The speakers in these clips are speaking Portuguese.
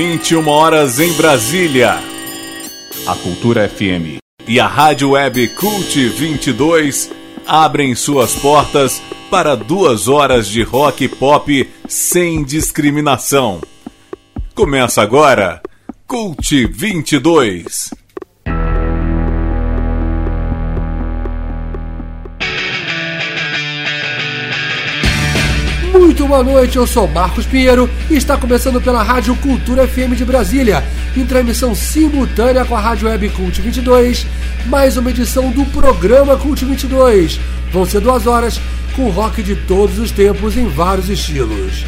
21 horas em Brasília. A Cultura FM e a Rádio Web Cult 22 abrem suas portas para duas horas de rock pop sem discriminação. Começa agora Cult 22. Boa noite, eu sou Marcos Pinheiro e está começando pela Rádio Cultura FM de Brasília, em transmissão simultânea com a Rádio Web Cult 22, mais uma edição do programa Cult 22. Vão ser duas horas com rock de todos os tempos em vários estilos.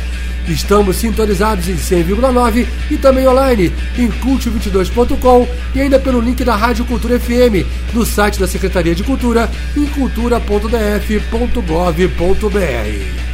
Estamos sintonizados em 100,9 e também online em cult22.com e ainda pelo link da Rádio Cultura FM no site da Secretaria de Cultura em cultura.df.gov.br.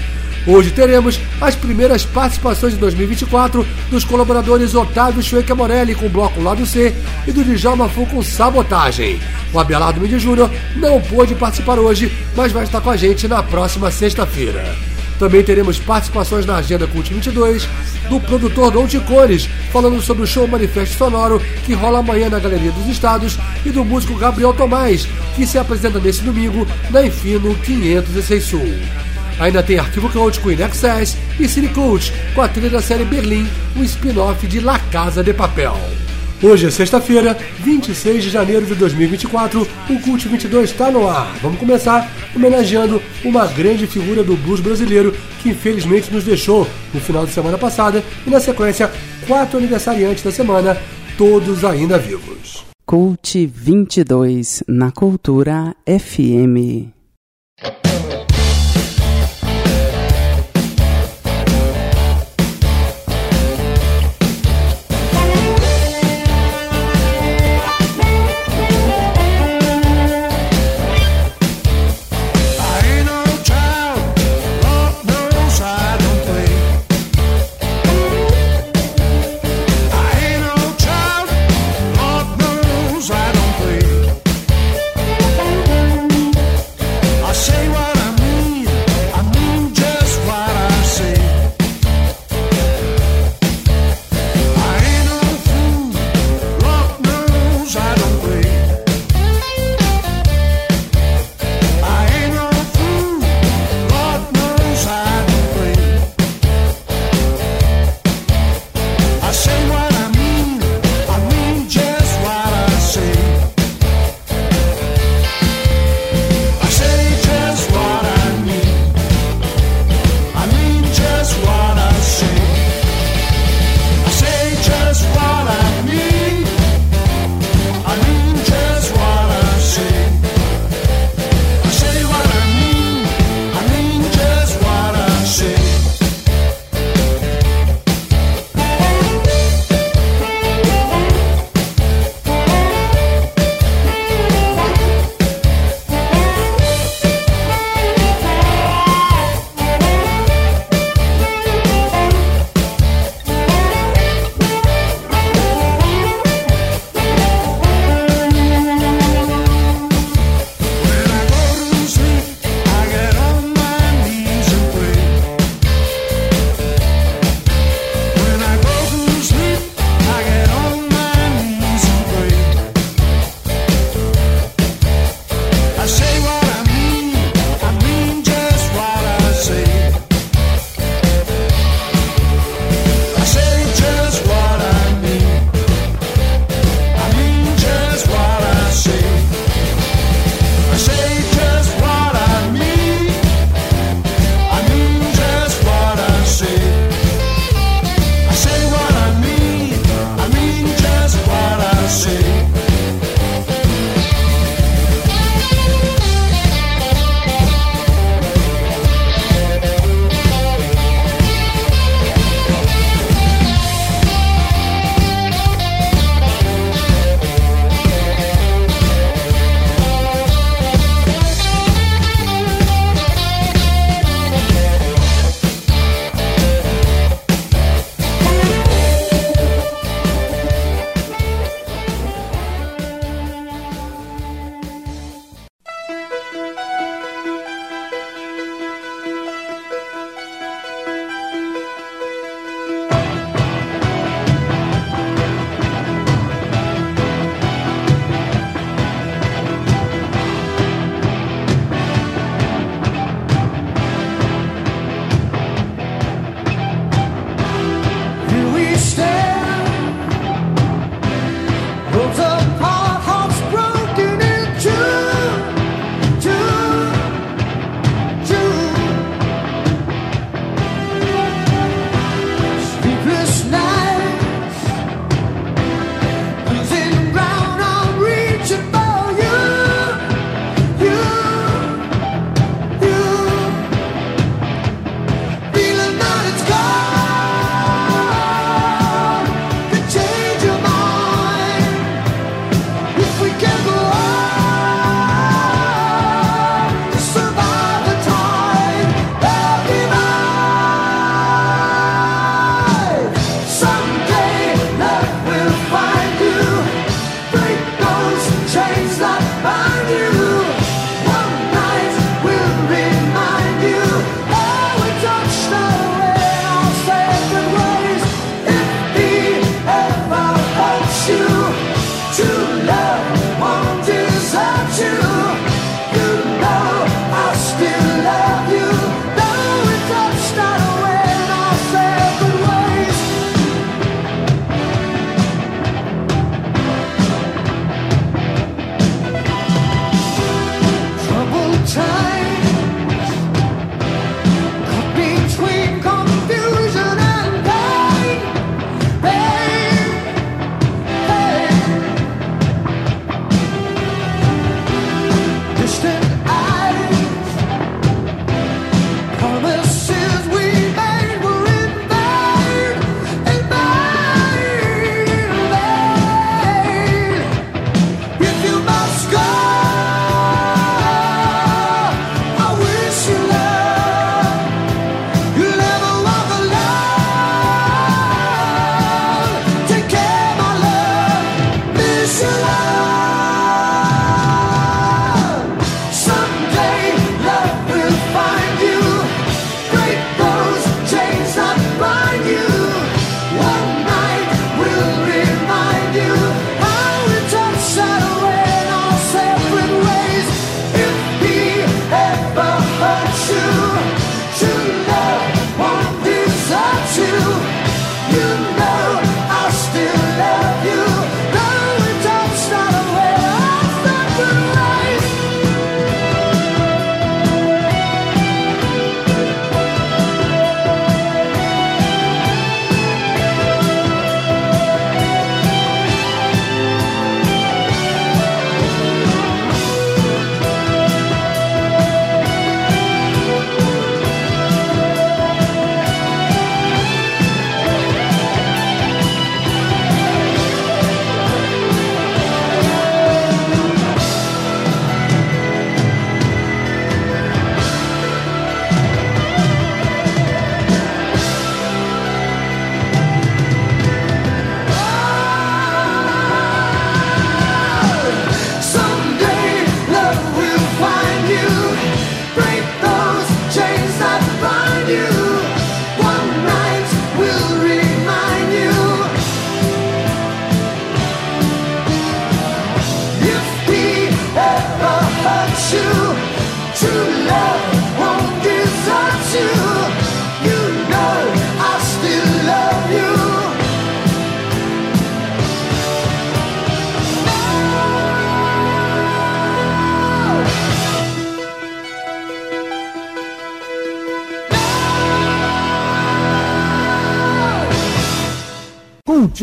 Hoje teremos as primeiras participações de 2024 dos colaboradores Otávio Chueca Morelli com o bloco Lado C e do Djalma Fu com Sabotagem. O Abelardo Mendes Júnior não pôde participar hoje, mas vai estar com a gente na próxima sexta-feira. Também teremos participações na Agenda Cult 22 do produtor Dom Ticones, falando sobre o show Manifesto Sonoro que rola amanhã na Galeria dos Estados, e do músico Gabriel Tomás, que se apresenta nesse domingo na Infino 506 Sul. Ainda tem Arquivo Cult com Inexcess e Cine com a trilha da série Berlim, um spin-off de La Casa de Papel. Hoje é sexta-feira, 26 de janeiro de 2024, o Cult 22 está no ar. Vamos começar homenageando uma grande figura do blues brasileiro que infelizmente nos deixou no final de semana passada e na sequência, quatro aniversariantes da semana, todos ainda vivos. Cult 22 na Cultura FM.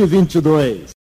2022.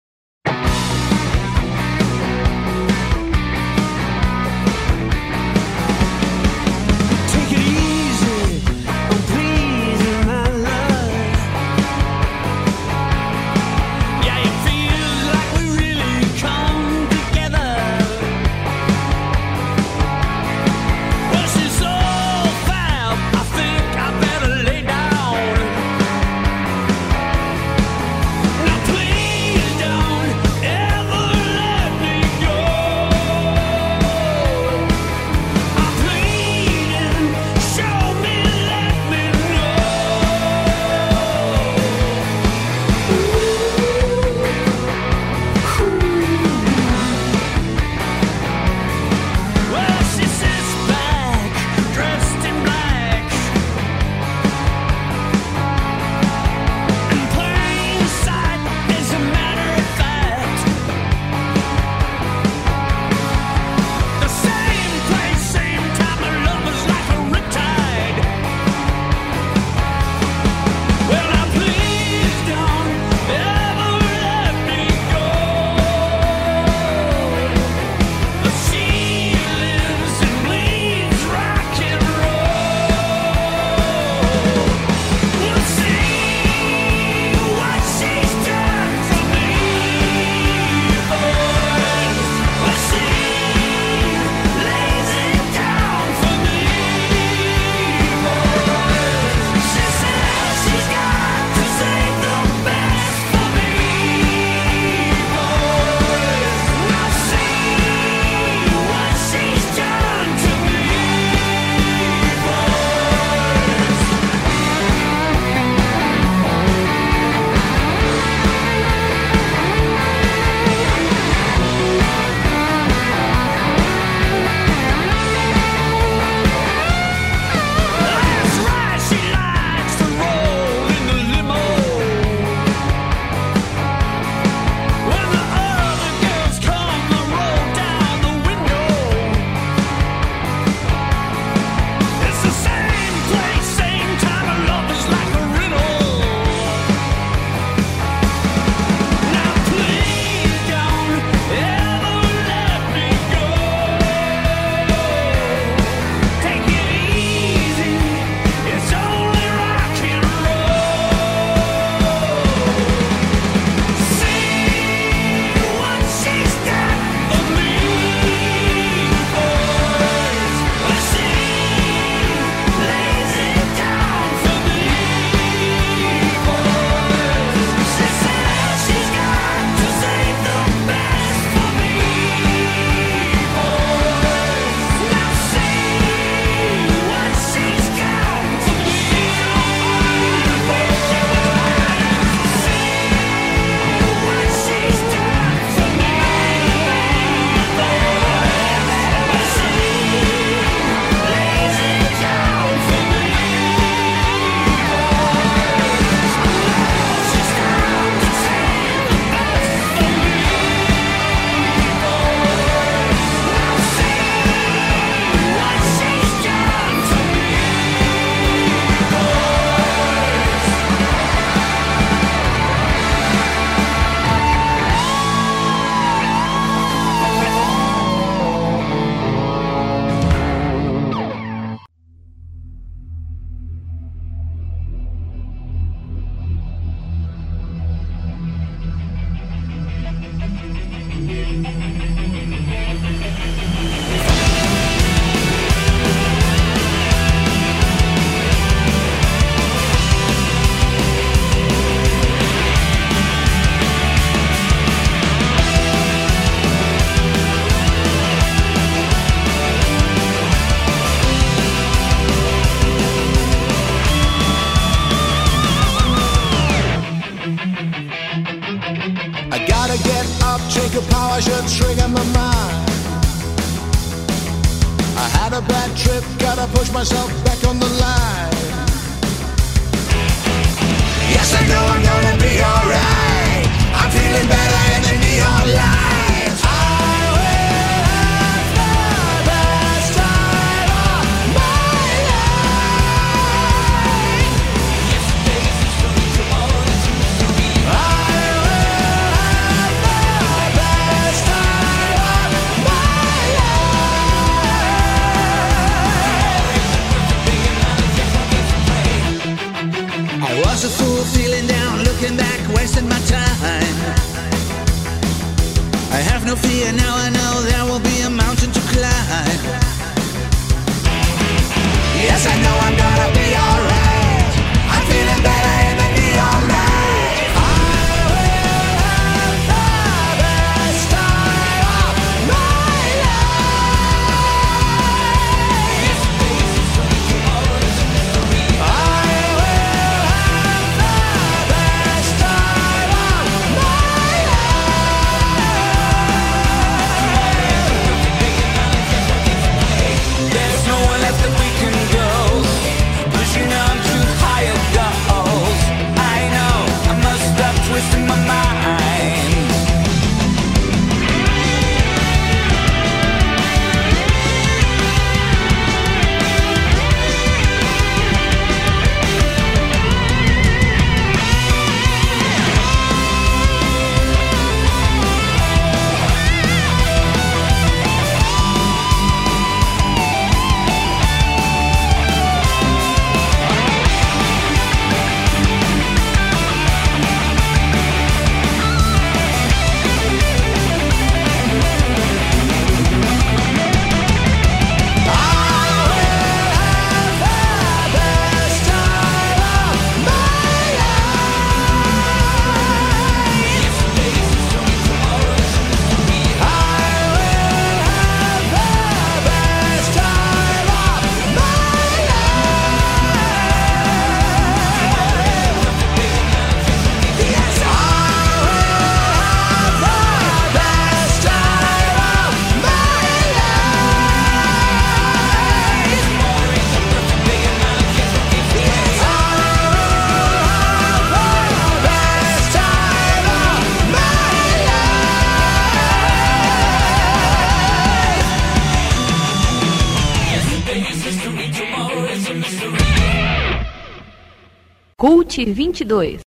vinte e vinte e dois.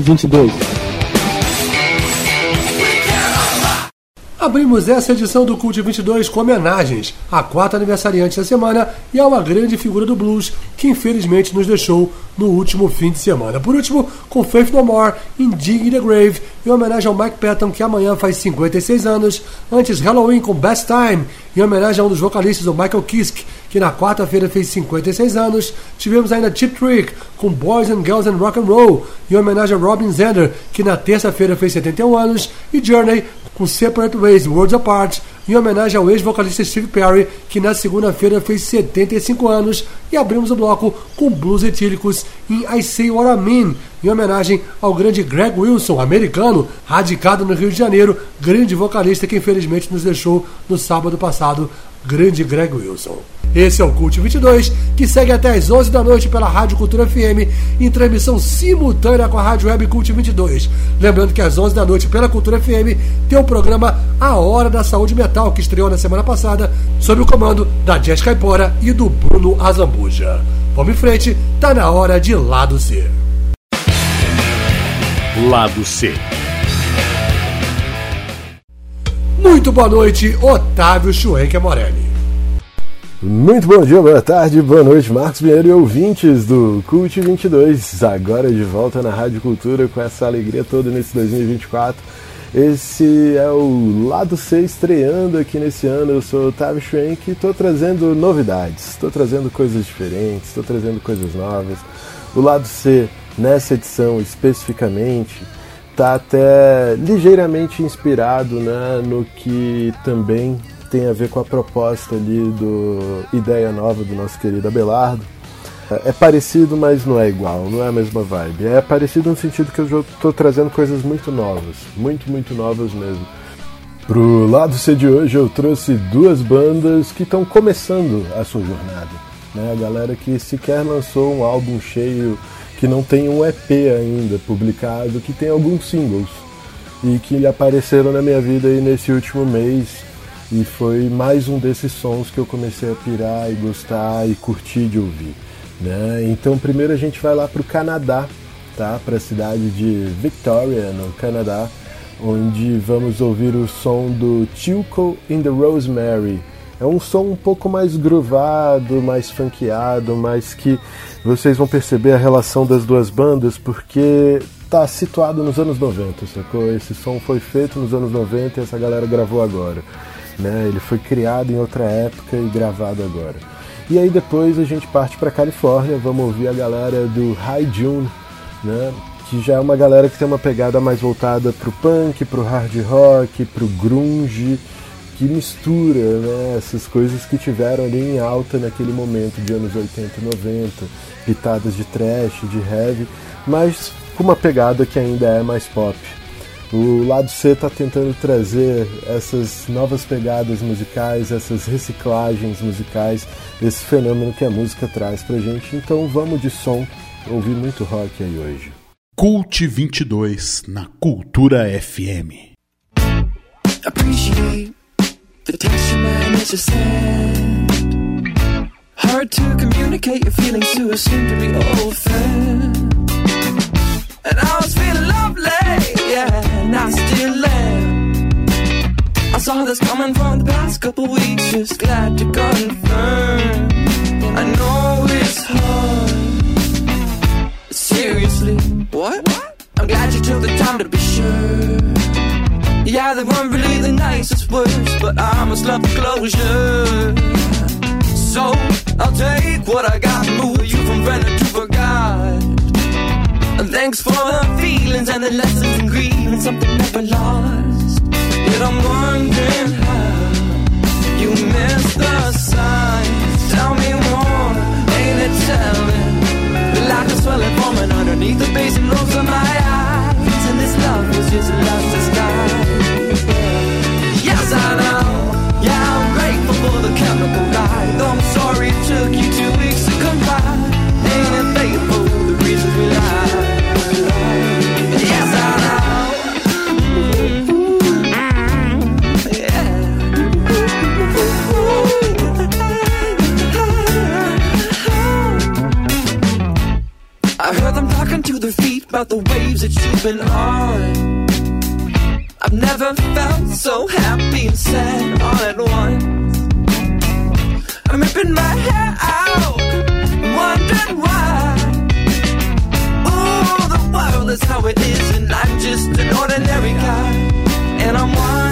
2022. Abrimos essa edição do Cult 22 com homenagens à quarta aniversariante da semana e a uma grande figura do blues que infelizmente nos deixou no último fim de semana. Por último, com Faith No More em Dig the Grave, em homenagem ao Mike Patton que amanhã faz 56 anos, antes Halloween com Best Time, em homenagem a um dos vocalistas o Michael Kiske, que na quarta-feira fez 56 anos. Tivemos ainda Chip Trick com Boys and Girls and Rock and Roll em homenagem a Robin Zander que na terça-feira fez 71 anos e Journey com Separate Ways Worlds Apart, em homenagem ao ex-vocalista Steve Perry, que na segunda-feira fez 75 anos, e abrimos o bloco com Blues Etílicos em I Say What I Mean, em homenagem ao grande Greg Wilson, americano, radicado no Rio de Janeiro, grande vocalista que infelizmente nos deixou no sábado passado, grande Greg Wilson. Esse é o Cult 22, que segue até às 11 da noite pela Rádio Cultura FM, em transmissão simultânea com a Rádio Web Cult 22. Lembrando que às 11 da noite pela Cultura FM tem o programa A Hora da Saúde Metal, que estreou na semana passada, sob o comando da Jess Caipora e do Bruno Azambuja. Vamos em frente, tá na hora de Lado C. Lado C. Muito boa noite, Otávio Schwenker Morelli. Muito bom dia, boa tarde, boa noite, Marcos Pinheiro e ouvintes do Cult 22. Agora de volta na Rádio Cultura com essa alegria toda nesse 2024. Esse é o Lado C estreando aqui nesse ano. Eu sou Otávio Schwenk e estou trazendo novidades, estou trazendo coisas diferentes, estou trazendo coisas novas. O Lado C, nessa edição especificamente, está até ligeiramente inspirado né, no que também tem a ver com a proposta ali do Ideia Nova do nosso querido Abelardo. É parecido, mas não é igual, não é a mesma vibe. É parecido no sentido que eu estou trazendo coisas muito novas, muito, muito novas mesmo. Pro lado C de hoje eu trouxe duas bandas que estão começando a sua jornada. Né? A galera que sequer lançou um álbum cheio, que não tem um EP ainda publicado, que tem alguns singles e que apareceram na minha vida aí nesse último mês e foi mais um desses sons que eu comecei a pirar e gostar e curtir de ouvir. Né? Então, primeiro a gente vai lá para o Canadá, tá? para a cidade de Victoria, no Canadá, onde vamos ouvir o som do Tilco in the Rosemary. É um som um pouco mais groovado, mais funkeado, mas que vocês vão perceber a relação das duas bandas porque tá situado nos anos 90, sacou? Esse som foi feito nos anos 90 e essa galera gravou agora. Né? Ele foi criado em outra época e gravado agora. E aí depois a gente parte para Califórnia, vamos ouvir a galera do High June, né? que já é uma galera que tem uma pegada mais voltada pro punk, pro hard rock, pro grunge, que mistura né, essas coisas que tiveram ali em alta naquele momento de anos 80 e 90, pitadas de trash, de heavy, mas com uma pegada que ainda é mais pop. O lado C está tentando trazer essas novas pegadas musicais, essas reciclagens musicais, esse fenômeno que a música traz pra gente. Então vamos de som, ouvir muito rock aí hoje. Cult 22 na Cultura FM. appreciate the text your manager sent. Hard to communicate your feelings to a soon to be old friend. And I was feeling lovely, yeah, and I still am. I saw this coming from the past couple weeks, just glad to confirm. I know it's hard. Seriously, what? I'm glad you took the time to be sure. Yeah, they weren't really the nicest words, but I must love the closure. So I'll take what I got move you from friend to forgot. And thanks for the feelings and the lessons and grieving, something never lost. Yet I'm wondering how you missed the signs. Tell me more, ain't it telling? Like a swelling forming underneath the basin lobes of my eyes, and this love was just a for the chemical ride. Though I'm sorry it took you two weeks to come by. Ain't it faithful, the reasons we lie? Yes, I know. I heard them talking to their feet about the waves that you've been on. I've never felt so happy and sad all at once. I'm ripping my hair out, wondering why. Ooh, the world is how it is, and I'm just an ordinary guy, and I'm one.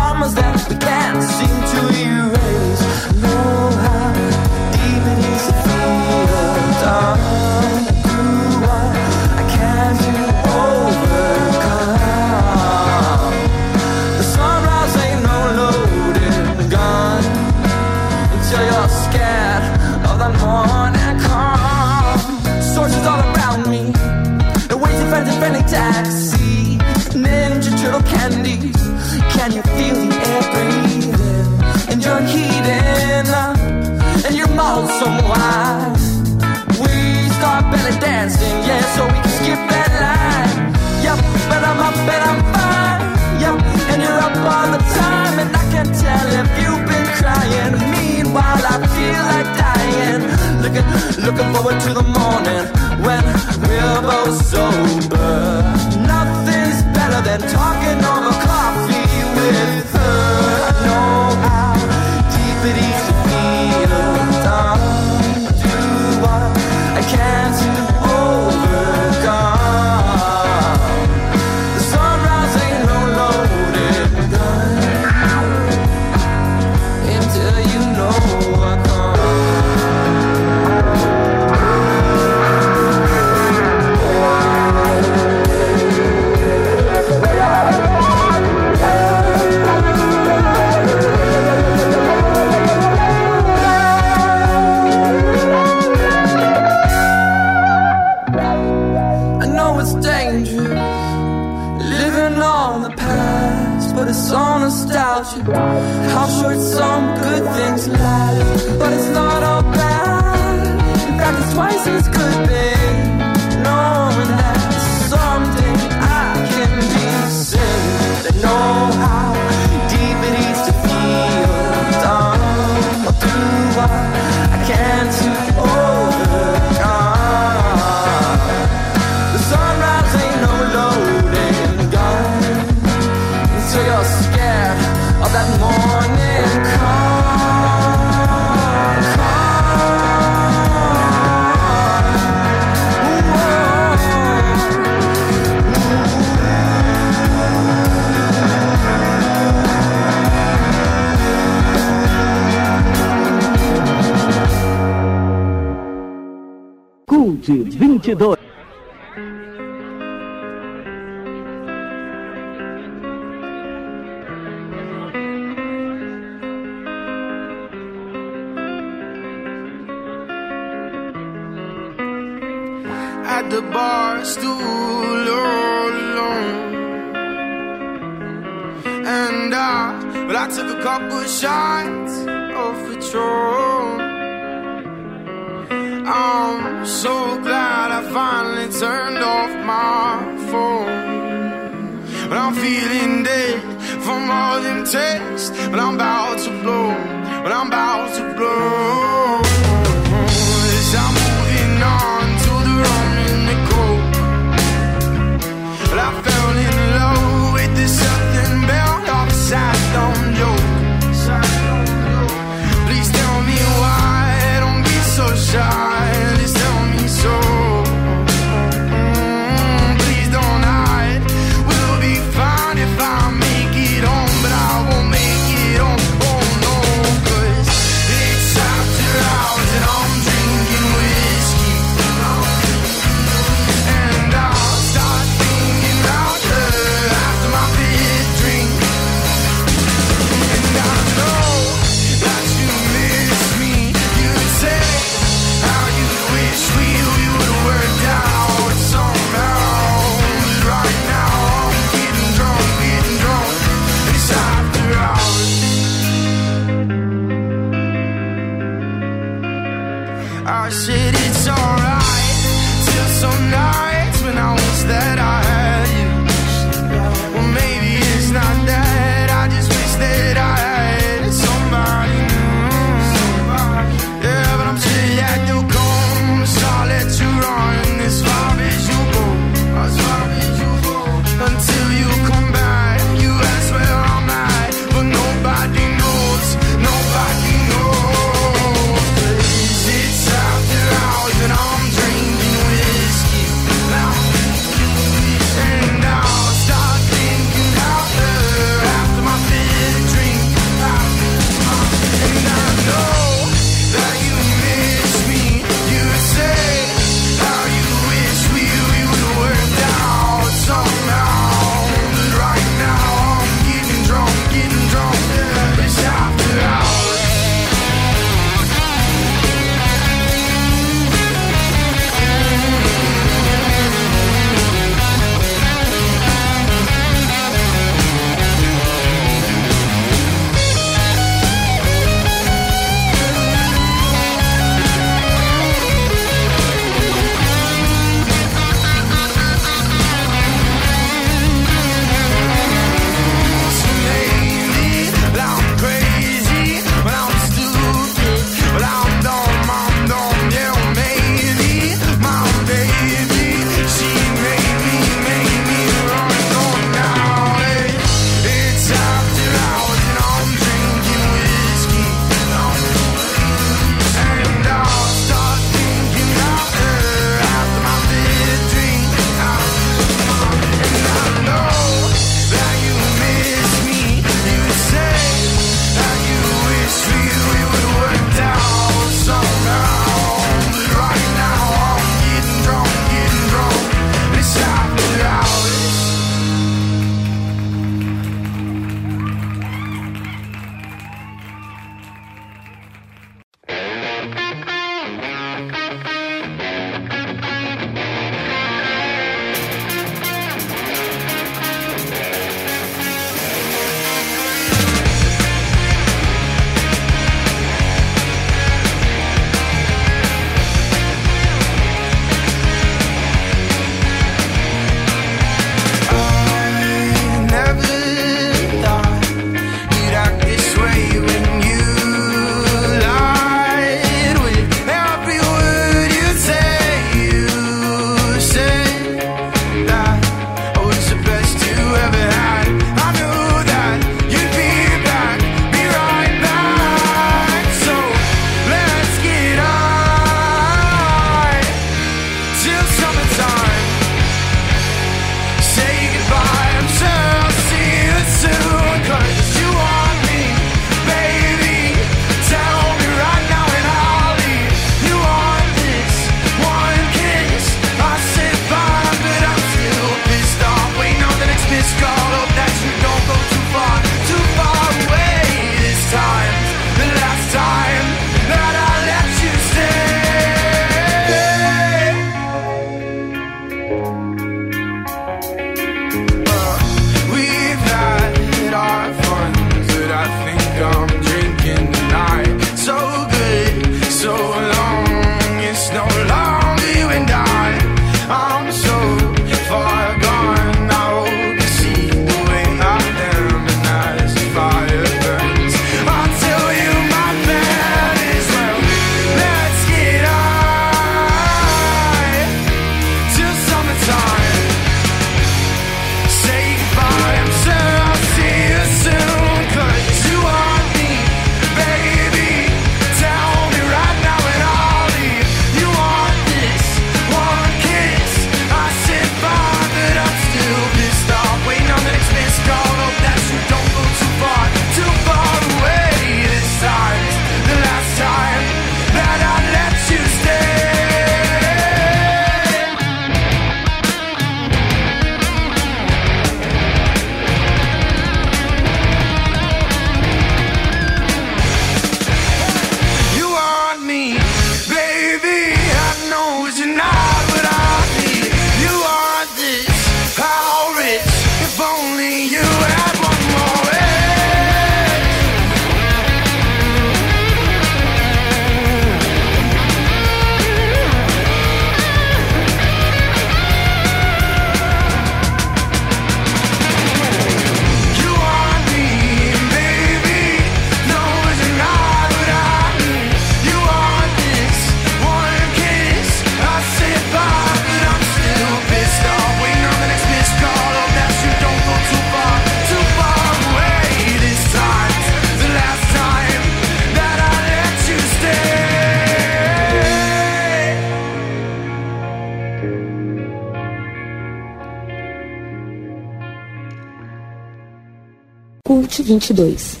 2022.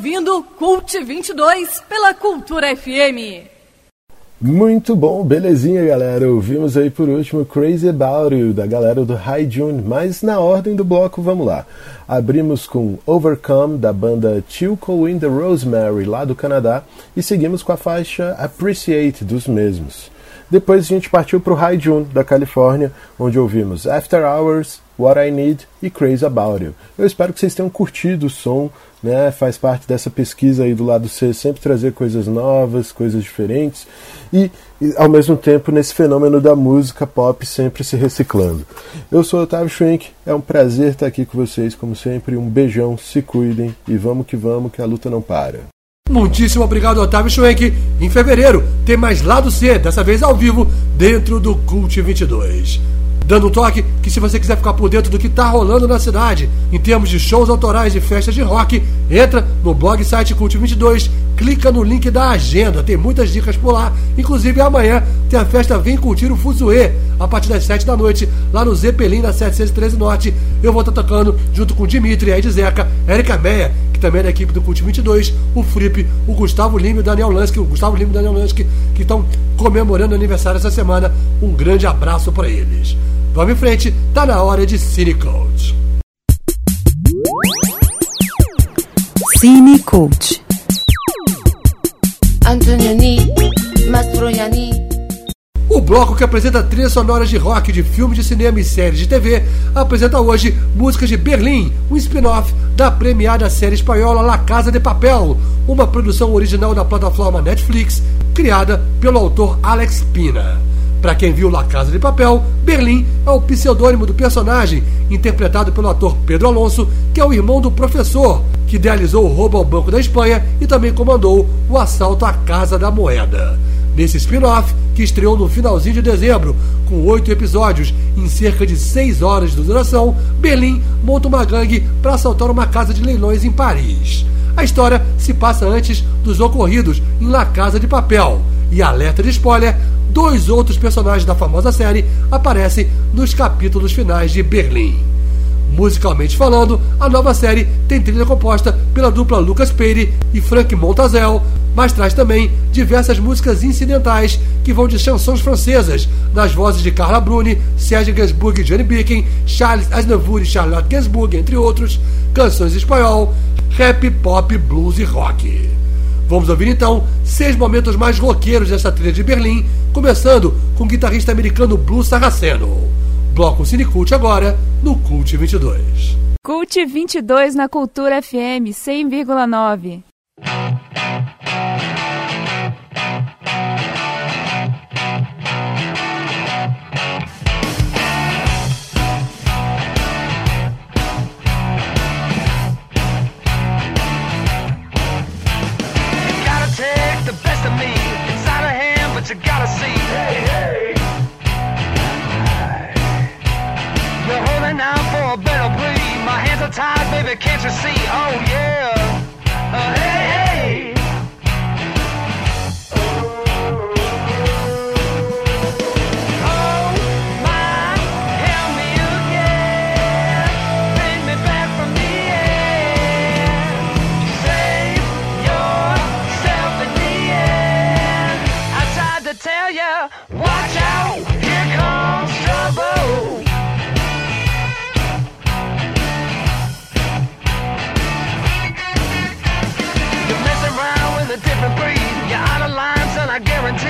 Ouvindo Cult 22 pela Cultura FM. Muito bom, belezinha galera. Ouvimos aí por último Crazy About You da galera do High June, mas na ordem do bloco, vamos lá. Abrimos com Overcome da banda Tilco in the Rosemary lá do Canadá e seguimos com a faixa Appreciate dos mesmos. Depois a gente partiu para o High June da Califórnia, onde ouvimos After Hours, What I Need e Crazy About You. Eu espero que vocês tenham curtido o som, né? Faz parte dessa pesquisa aí do lado C, sempre trazer coisas novas, coisas diferentes e, e ao mesmo tempo nesse fenômeno da música pop sempre se reciclando. Eu sou Otávio Schwenk, é um prazer estar aqui com vocês, como sempre. Um beijão, se cuidem e vamos que vamos, que a luta não para. Muitíssimo obrigado, Otávio Schwenk. Em fevereiro tem mais lado C, dessa vez ao vivo, dentro do Cult 22. Dando um toque que se você quiser ficar por dentro do que está rolando na cidade, em termos de shows autorais e festas de rock, entra no blog site Cult 22, clica no link da agenda, tem muitas dicas por lá. Inclusive amanhã tem a festa Vem Curtir o Fuzue, a partir das 7 da noite, lá no Zeppelin, na 713 Norte. Eu vou estar tocando junto com Dimitri, Ed Zeca, Erika Meia, que também é da equipe do Cult 22, o Fripp, o Gustavo Lima e o Daniel Lansky, o Gustavo Lima e o Daniel Lansky, que estão comemorando aniversário essa semana. Um grande abraço para eles. Vamos em frente, tá na hora de Cine Coach. Cine Coach. Antoniani, Mastroianni. O bloco que apresenta trilhas sonoras de rock, de filmes de cinema e séries de TV apresenta hoje músicas de Berlim, um spin-off da premiada série espanhola La Casa de Papel, uma produção original da plataforma Netflix, criada pelo autor Alex Pina. Para quem viu La Casa de Papel, Berlim é o pseudônimo do personagem, interpretado pelo ator Pedro Alonso, que é o irmão do professor, que idealizou o roubo ao Banco da Espanha e também comandou o assalto à Casa da Moeda. Nesse spin-off, que estreou no finalzinho de dezembro, com oito episódios em cerca de seis horas de duração, Berlim monta uma gangue para assaltar uma casa de leilões em Paris. A história se passa antes dos ocorridos em La Casa de Papel. E alerta de spoiler, dois outros personagens da famosa série aparecem nos capítulos finais de Berlim. Musicalmente falando, a nova série tem trilha composta pela dupla Lucas Peire e Frank Montazel, mas traz também diversas músicas incidentais que vão de chansões francesas, nas vozes de Carla Bruni, Serge Gainsbourg e Johnny Birkin, Charles Aznavour e Charlotte Gainsbourg, entre outros, canções em espanhol, rap, pop, blues e rock. Vamos ouvir então seis momentos mais roqueiros dessa trilha de Berlim, começando com o guitarrista americano Blue Saraceno. Bloco Cine Cult agora no Cult 22. Cult 22 na Cultura FM 100,9. You gotta see. Hey, hey. You're holding out for a better breed. My hands are tied, baby, can't you see? Oh yeah. Uh, hey. I guarantee.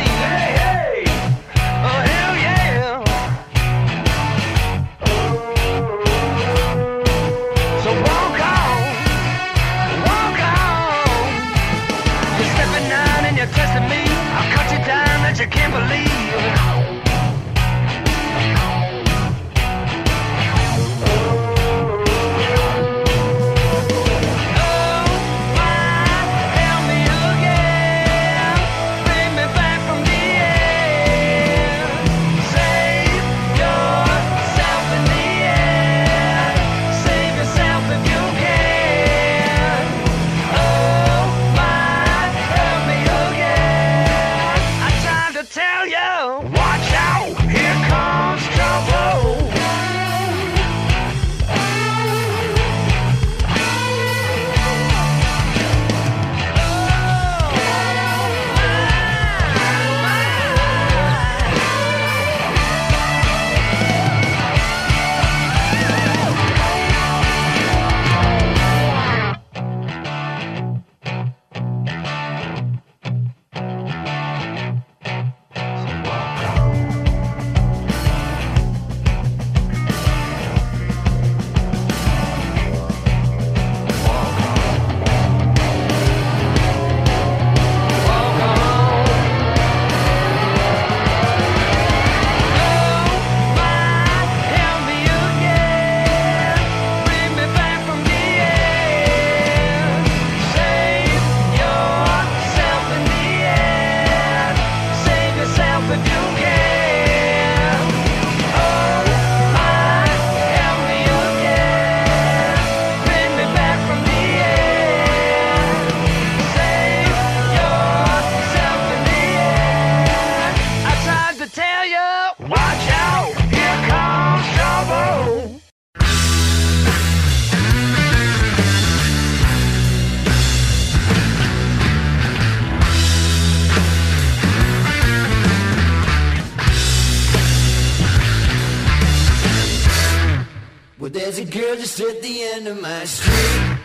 my street.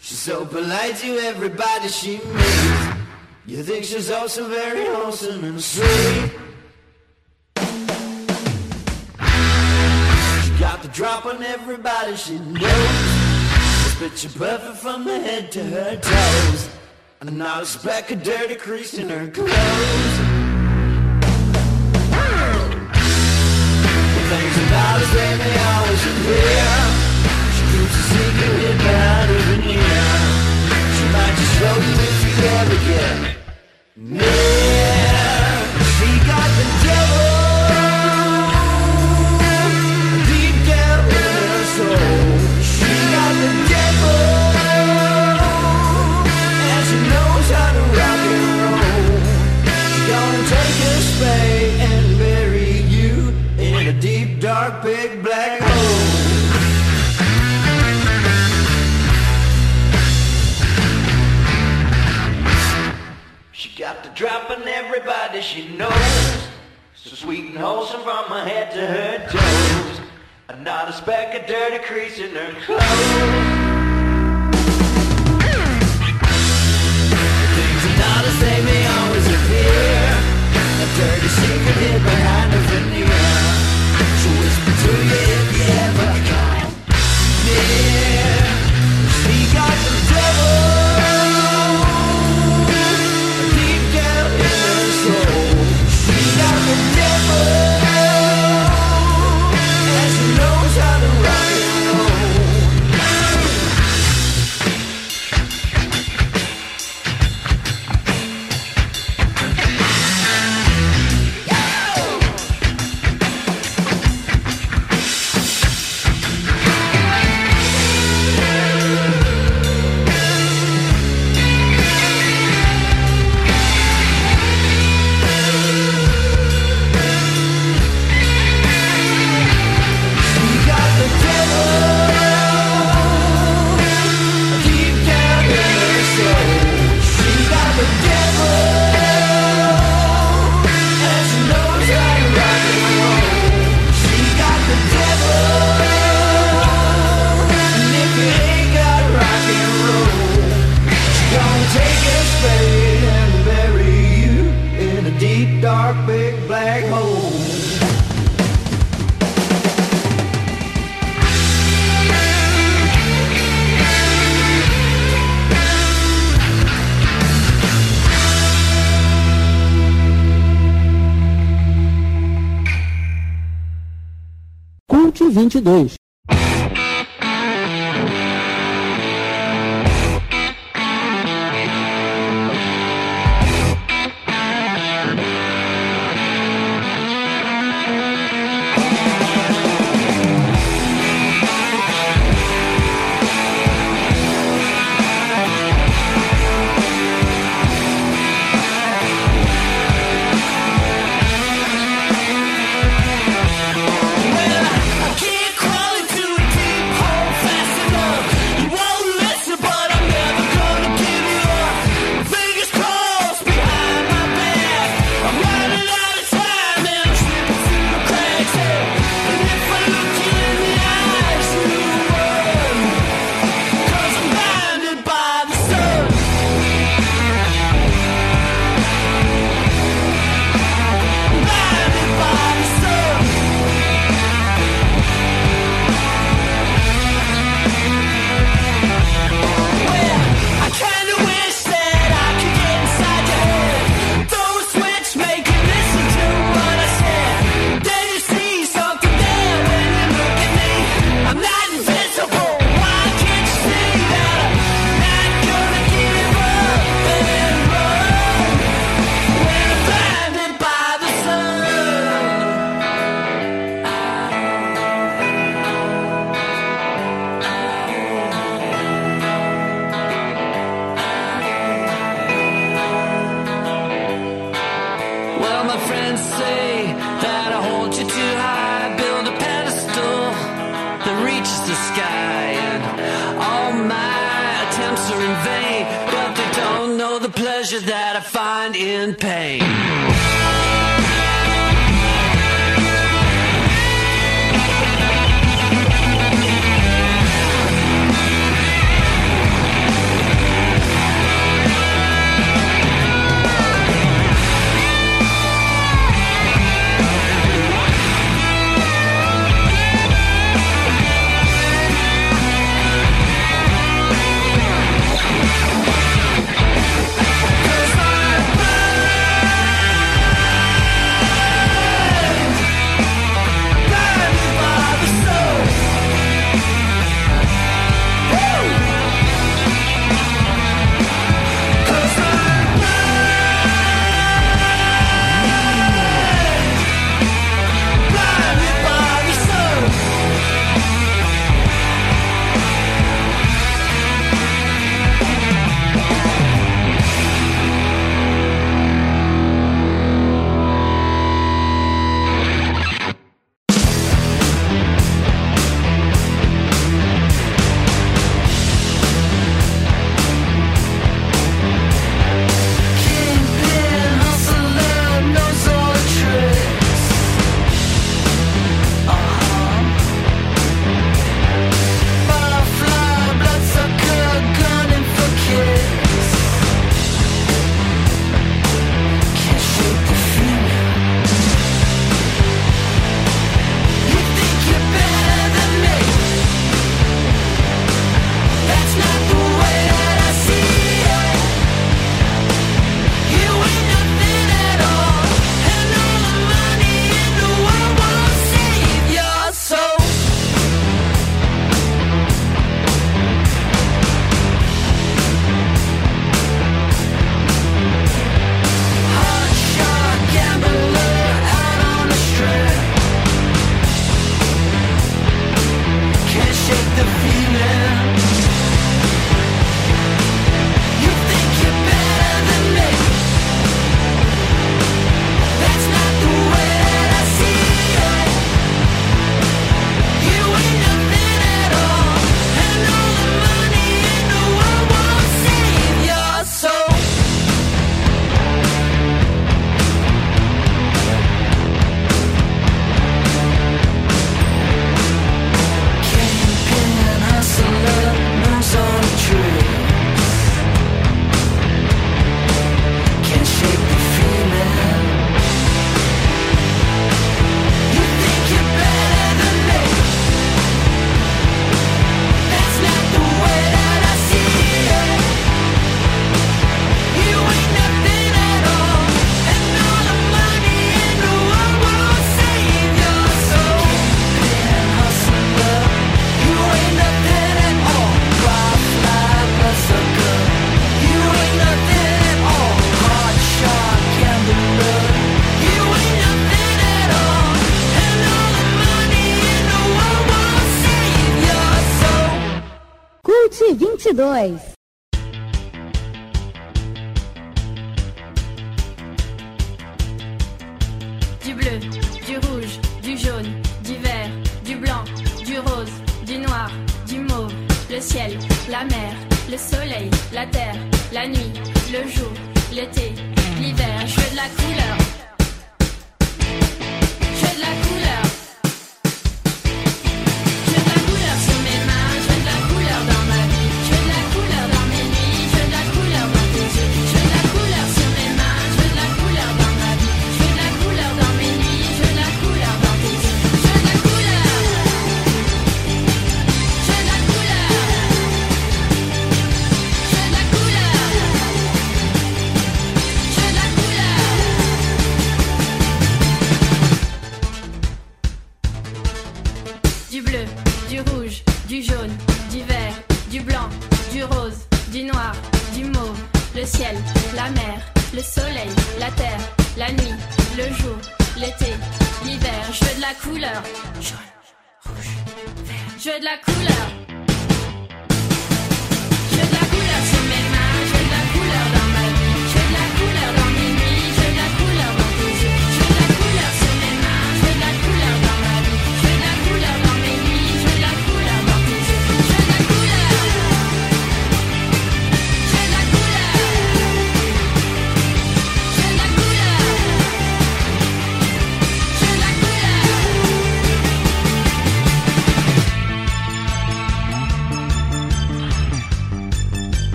She's so polite to everybody she meets. You think she's also very wholesome and sweet. She got the drop on everybody she knows. but she's perfect from her head to her toes. And not a speck of dirty crease in her clothes. Things about us, they always appear keeps about secret hidden She might just hope that you ever get motion from my head to her toes. And not a speck of dirty crease in her clothes. Things are not as they may always appear. A dirty secret hid behind a veneer. She'll whisper to you if you ever come near. 2022.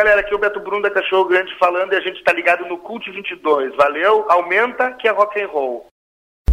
Galera, aqui é o Beto Bruno da Cachorro Grande falando e a gente tá ligado no Cult 22. Valeu, aumenta que é rock and roll.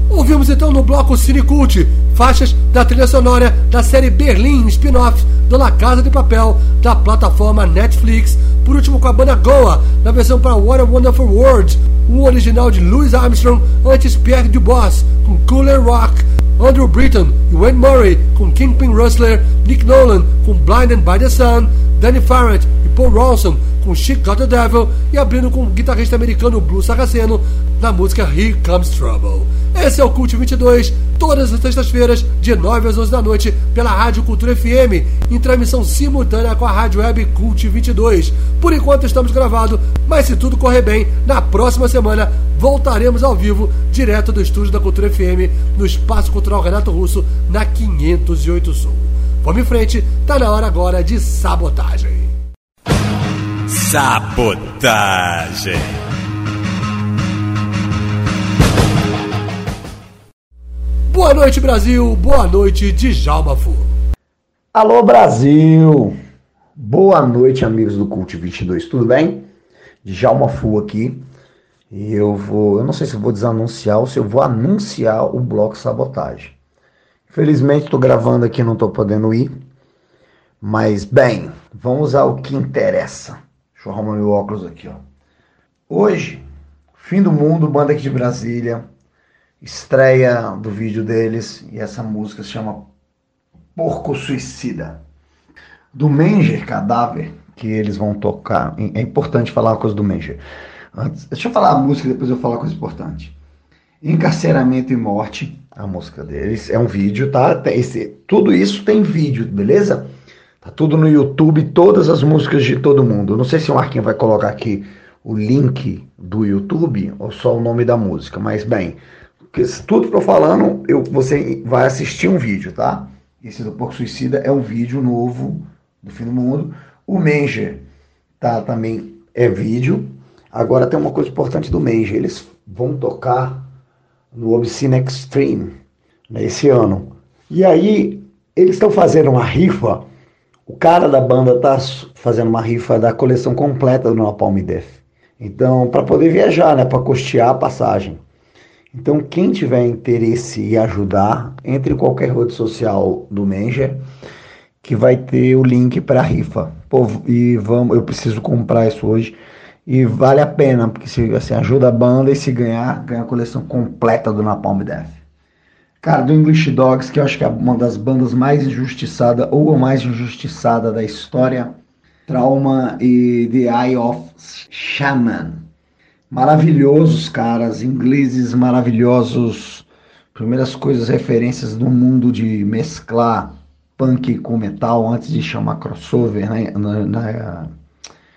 Ouvimos então no bloco Cine Cult faixas da trilha sonora da série Berlim spin-off do La Casa de Papel da plataforma Netflix. Por último com a banda Goa na versão para What a Wonderful World, um original de Louis Armstrong antes Pierre Dubois com Cooler Rock, Andrew Britton e Wayne Murray com Kingpin Rustler, Nick Nolan com Blinded by the Sun, Danny Farrant e Paul Ronson com Got the Devil e abrindo com o guitarrista americano Blue Saraceno na música Here Comes Trouble. Esse é o Cult 22, todas as sextas-feiras, de 9 às 11 da noite, pela Rádio Cultura FM, em transmissão simultânea com a Rádio Web Cult 22. Por enquanto estamos gravando, mas se tudo correr bem, na próxima semana voltaremos ao vivo, direto do estúdio da Cultura FM, no Espaço Cultural Renato Russo, na 508 Sul. Vamos em frente, tá na hora agora de sabotagem. Sabotagem. Boa noite, Brasil. Boa noite, Djalma Fu. Alô, Brasil. Boa noite, amigos do Cult 22. Tudo bem? Djalma Fu aqui. E eu vou, eu não sei se eu vou desanunciar ou se eu vou anunciar o bloco Sabotagem. Infelizmente estou gravando aqui, não estou podendo ir. Mas bem, vamos ao que interessa. Deixa eu arrumar meu óculos aqui, ó. Hoje, fim do mundo, banda aqui de Brasília, estreia do vídeo deles e essa música se chama Porco Suicida. Do Menger Cadáver, que eles vão tocar. É importante falar uma coisa do Menger. Antes, deixa eu falar a música, depois eu falar uma coisa importante. Encarceramento e Morte, a música deles, é um vídeo, tá? Esse, tudo isso tem vídeo, beleza? Tá tudo no YouTube, todas as músicas de todo mundo. Não sei se o Marquinhos vai colocar aqui o link do YouTube ou só o nome da música, mas bem, tudo que eu tô falando, eu, você vai assistir um vídeo, tá? Esse do Porco Suicida é um vídeo novo do Fim do Mundo. O Menger tá também é vídeo. Agora tem uma coisa importante do Menger, eles vão tocar no Obscene Extreme né, esse ano. E aí eles estão fazendo uma rifa. O cara da banda tá fazendo uma rifa da coleção completa do Napalm Death. Então, para poder viajar, né, para custear a passagem. Então, quem tiver interesse em ajudar, entre em qualquer rede social do Menger, que vai ter o link para a rifa. Pô, e vamos, eu preciso comprar isso hoje. E vale a pena, porque se assim, ajuda a banda e se ganhar, ganha a coleção completa do Napalm Death. Cara, do English Dogs, que eu acho que é uma das bandas mais injustiçada ou a mais injustiçada da história. Trauma e The Eye of Shaman. Maravilhosos, caras, ingleses maravilhosos. Primeiras coisas, referências do mundo de mesclar punk com metal antes de chamar crossover, né? Na, na,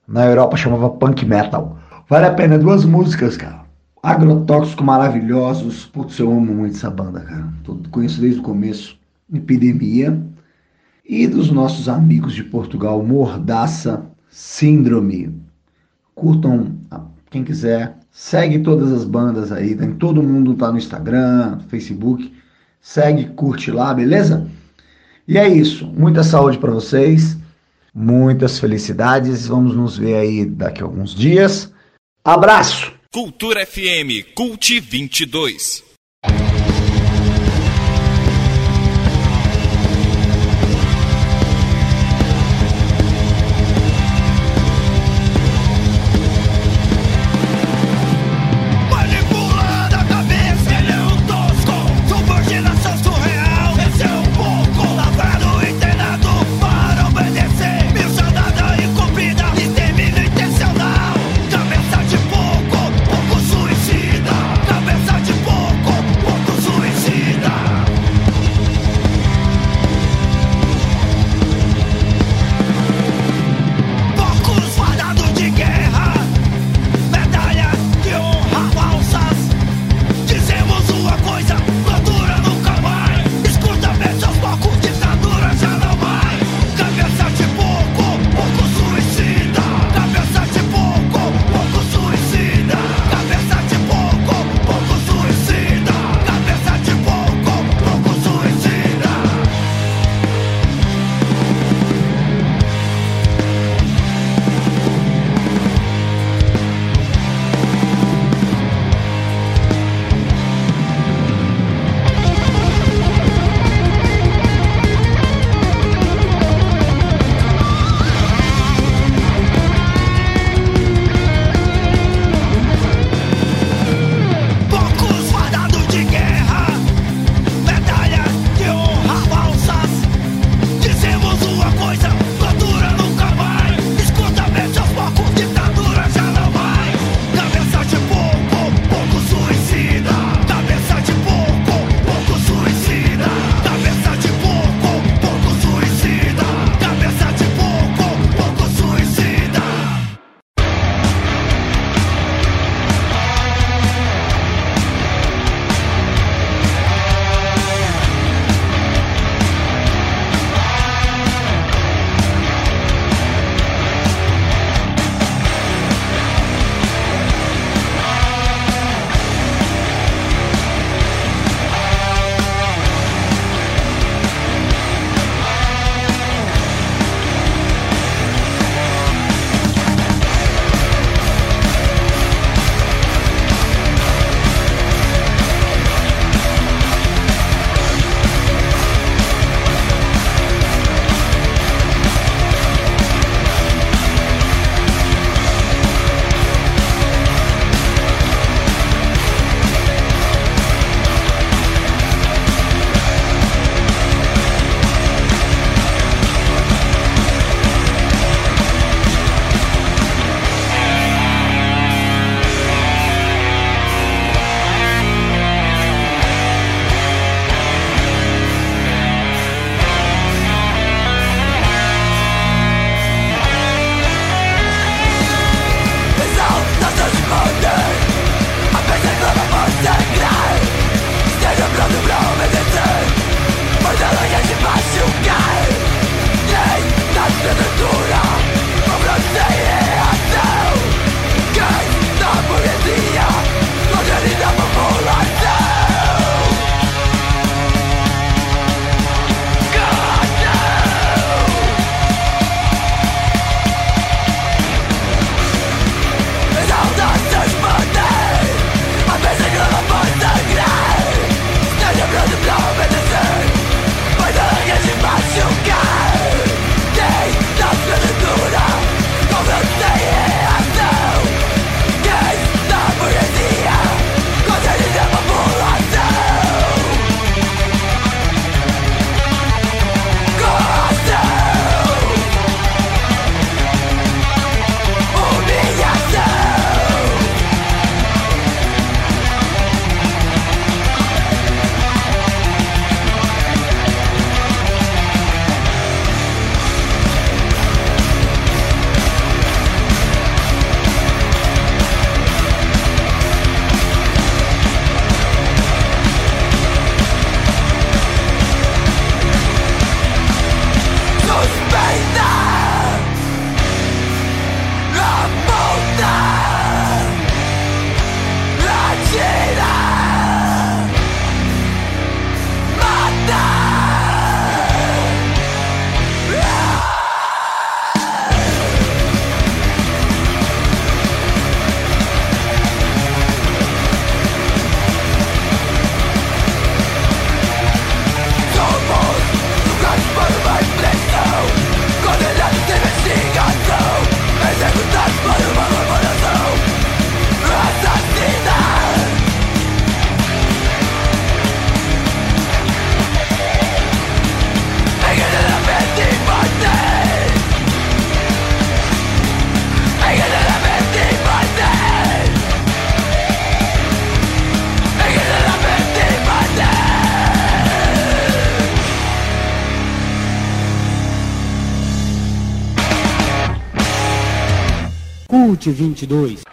na Europa chamava punk metal. Vale a pena, duas músicas, cara. Agrotóxico maravilhosos. Putz, eu amo muito essa banda, cara. Tô, conheço desde o começo. Epidemia. E dos nossos amigos de Portugal, Mordaça, Síndrome. Curtam, quem quiser. Segue todas as bandas aí. Tem, todo mundo tá no Instagram, Facebook. Segue, curte lá, beleza? E é isso. Muita saúde para vocês. Muitas felicidades. Vamos nos ver aí daqui a alguns dias. Abraço! Cultura FM Cult 22. 2022.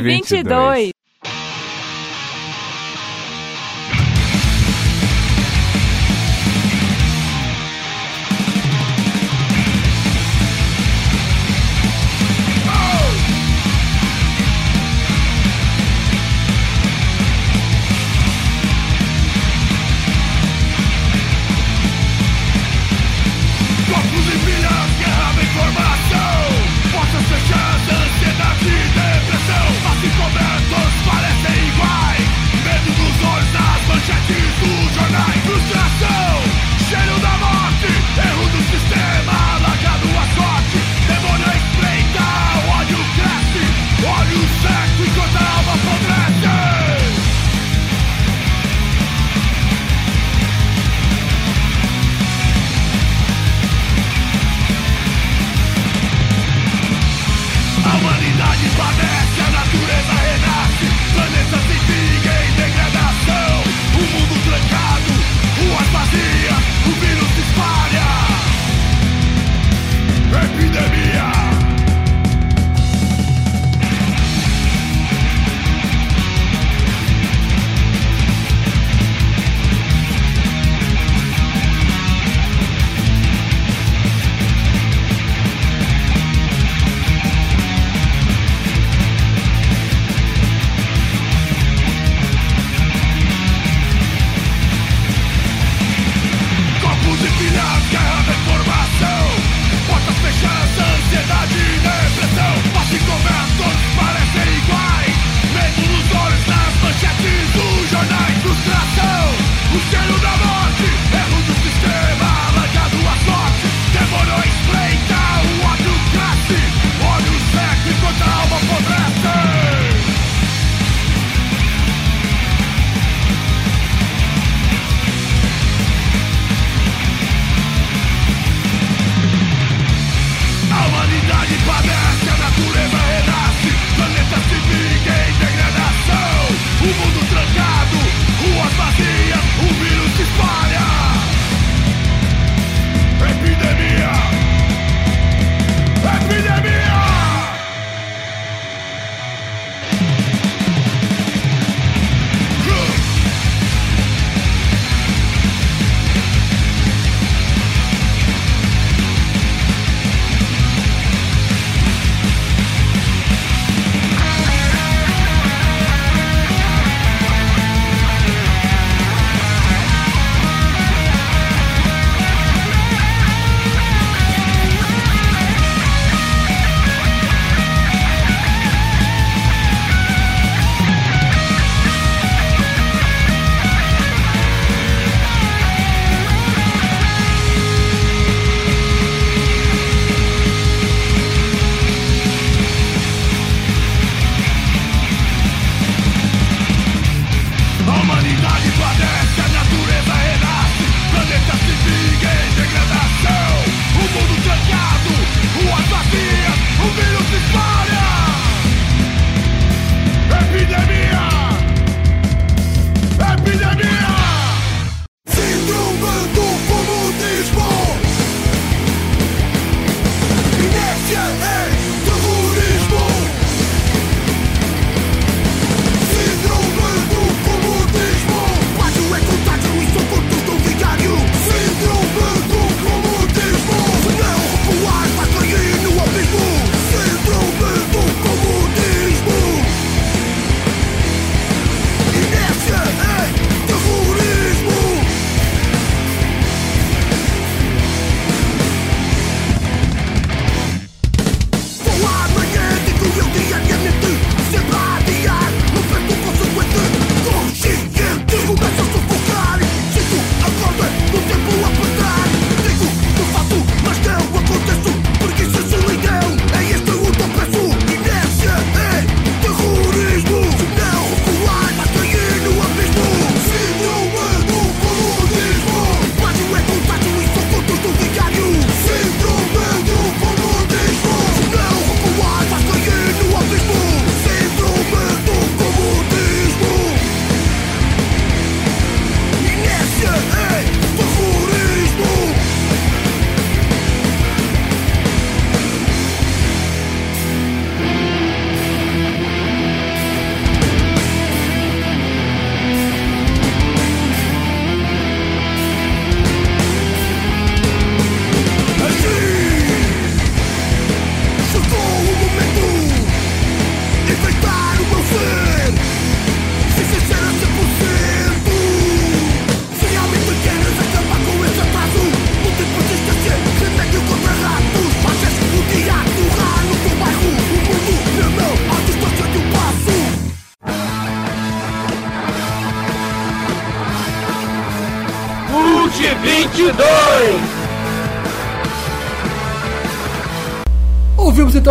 2022.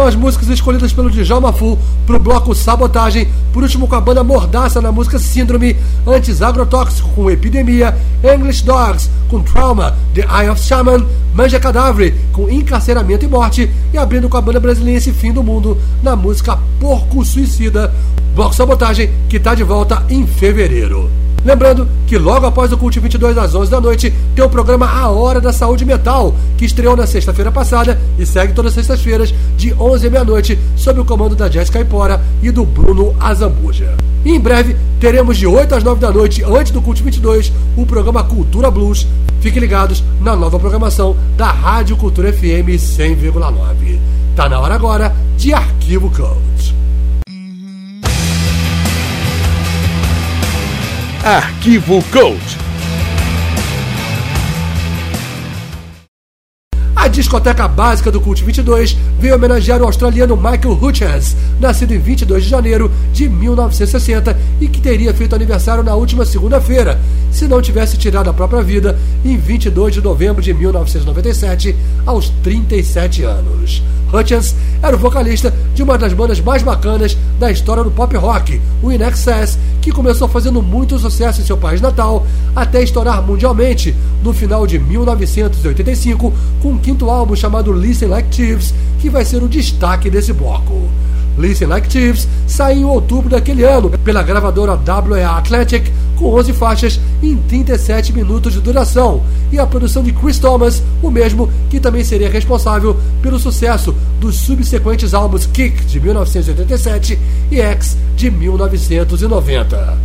As músicas escolhidas pelo Djalma Fu pro bloco Sabotagem, por último com a banda Mordaça na música Síndrome, antes Agrotóxico com Epidemia, English Dogs com Trauma, The Eye of Shaman, Manja Cadáver com Encarceramento e Morte e abrindo com a banda brasileira Fim do Mundo na música Porco Suicida, bloco Sabotagem que tá de volta em fevereiro. Lembrando que logo após o Cult 22 às 11 da noite tem o programa A Hora da Saúde Metal, que estreou na sexta-feira passada e segue todas as sextas-feiras de 11 à meia-noite sob o comando da Jéssica Ipora e do Bruno Azambuja. E em breve teremos de 8 às 9 da noite, antes do Cult 22, o programa Cultura Blues. Fiquem ligados na nova programação da Rádio Cultura FM 100,9. Tá na hora agora de Arquivo Cult. Arquivo Cult. A discoteca básica do Cult 22 veio homenagear o australiano Michael Hutchins, nascido em 22 de janeiro de 1960 e que teria feito aniversário na última segunda-feira, se não tivesse tirado a própria vida em 22 de novembro de 1997, aos 37 anos. Hutchins era o vocalista de uma das bandas mais bacanas da história do pop rock, o In Excess, que começou fazendo muito sucesso em seu país natal, até estourar mundialmente no final de 1985 com um quinto álbum chamado Listen Like Thieves, que vai ser o destaque desse bloco. Listen Like Thieves saiu em outubro daquele ano pela gravadora WA Atlantic com 11 faixas em 37 minutos de duração e a produção de Chris Thomas, o mesmo que também seria responsável pelo sucesso dos subsequentes álbuns Kick de 1987 e X de 1990.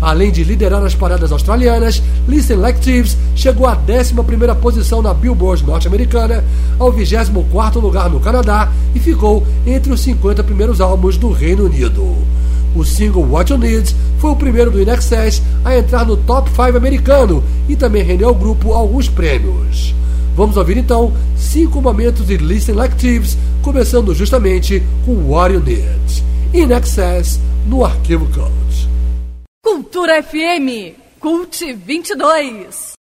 Além de liderar as paradas australianas, Listen Like Thieves chegou à 11ª posição na Billboard norte-americana, ao 24º lugar no Canadá e ficou entre os 50 primeiros álbuns do Reino Unido. O single What You Need foi o primeiro do In Excess a entrar no top 5 americano e também rendeu ao grupo alguns prêmios. Vamos ouvir então cinco momentos de Listen Like Thieves, começando justamente com What You Need. In Excess no Arquivo Cult. Cultura FM, Cult 22.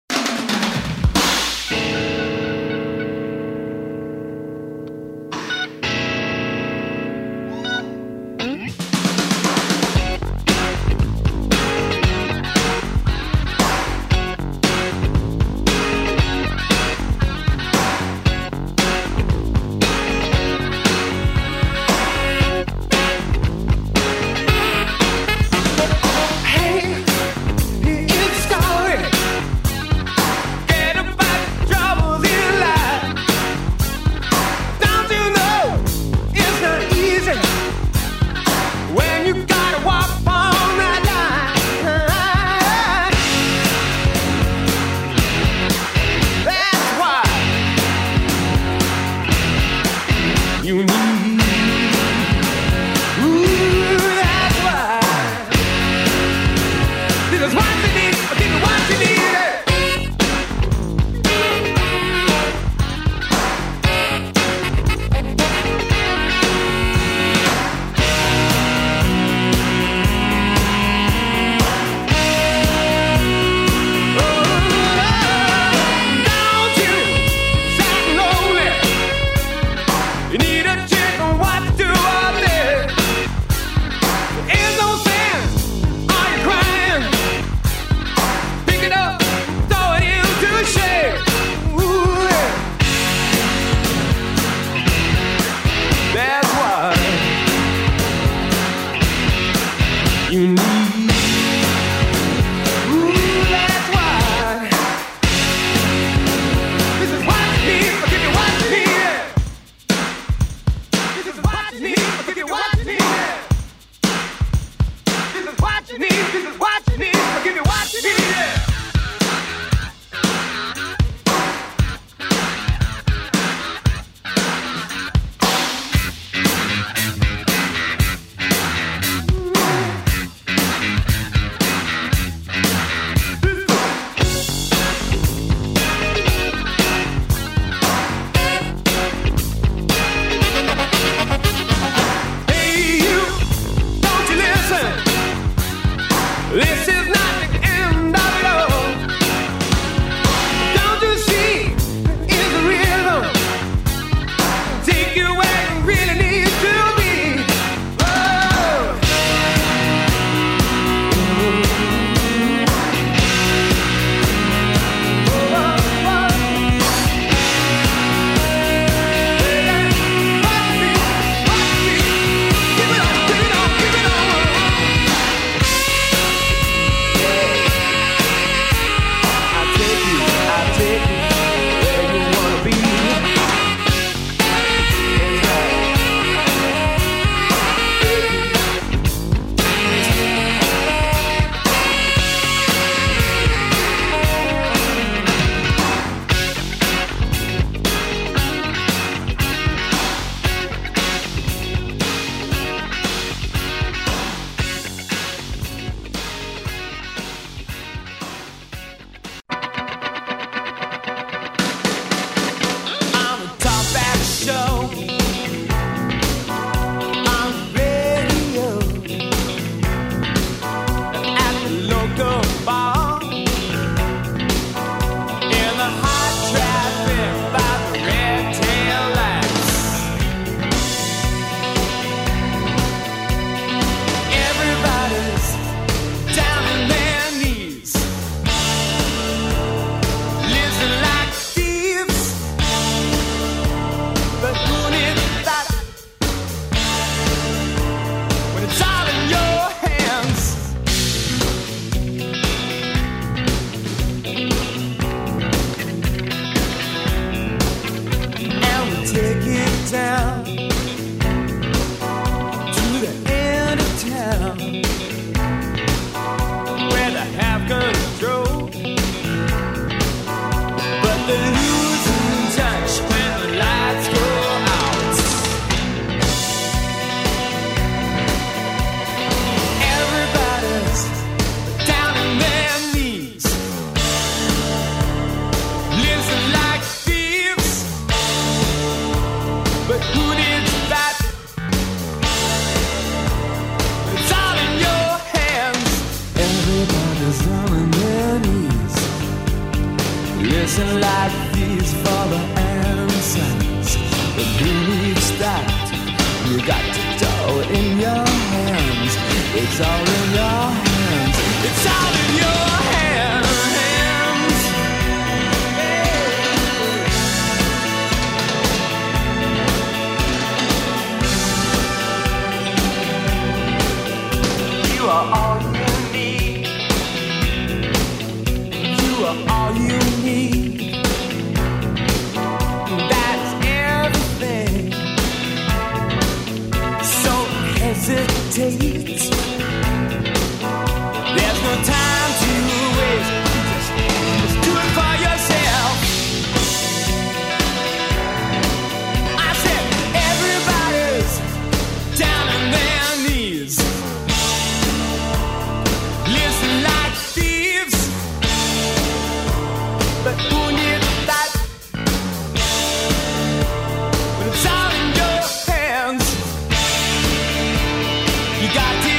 You got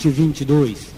2022.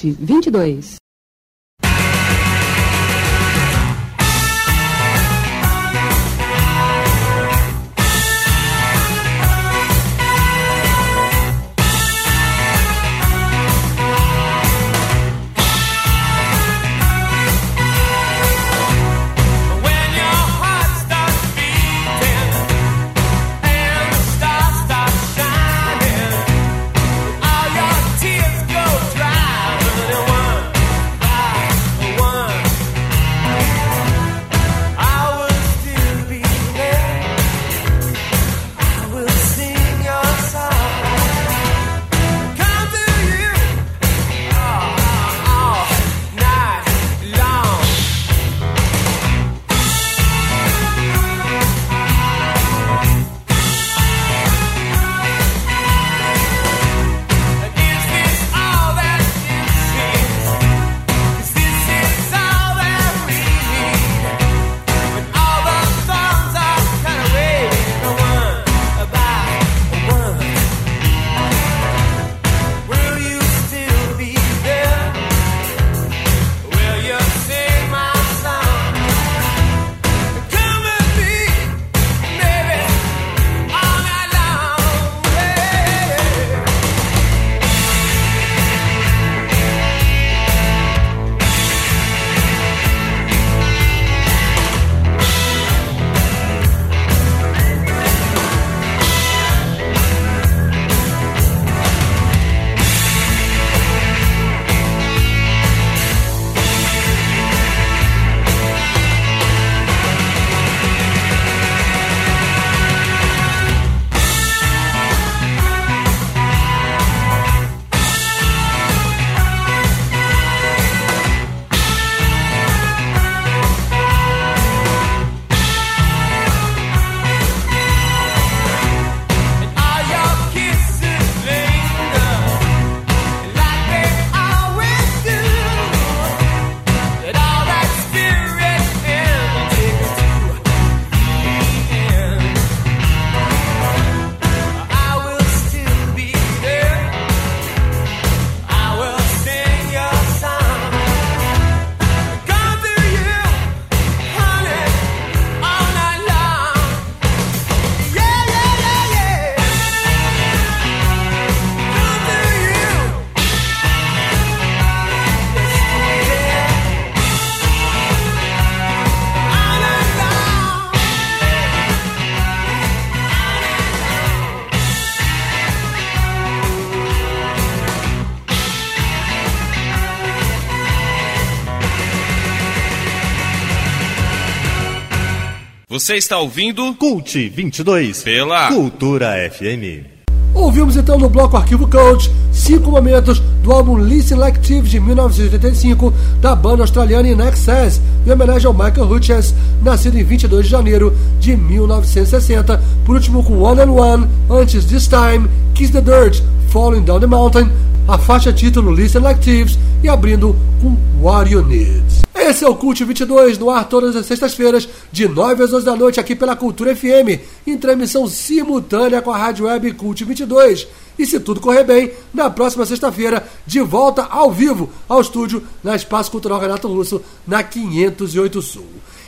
2022. Você está ouvindo Cult 22 pela Cultura FM. Ouvimos então no bloco Arquivo Cult cinco momentos do álbum Listen Like Thieves de 1985 da banda australiana In Excess, em homenagem ao Michael Hutchins, nascido em 22 de janeiro de 1960, por último com One and One, antes This Time, Kiss the Dirt, Falling Down the Mountain, a faixa título Listen Like Thieves e abrindo com What You Need. Esse é o Cult 22, no ar todas as sextas-feiras, de 9 às 11 da noite, aqui pela Cultura FM, em transmissão simultânea com a Rádio Web Cult 22. E se tudo correr bem, na próxima sexta-feira, de volta ao vivo ao estúdio na Espaço Cultural Renato Russo, na 508 Sul.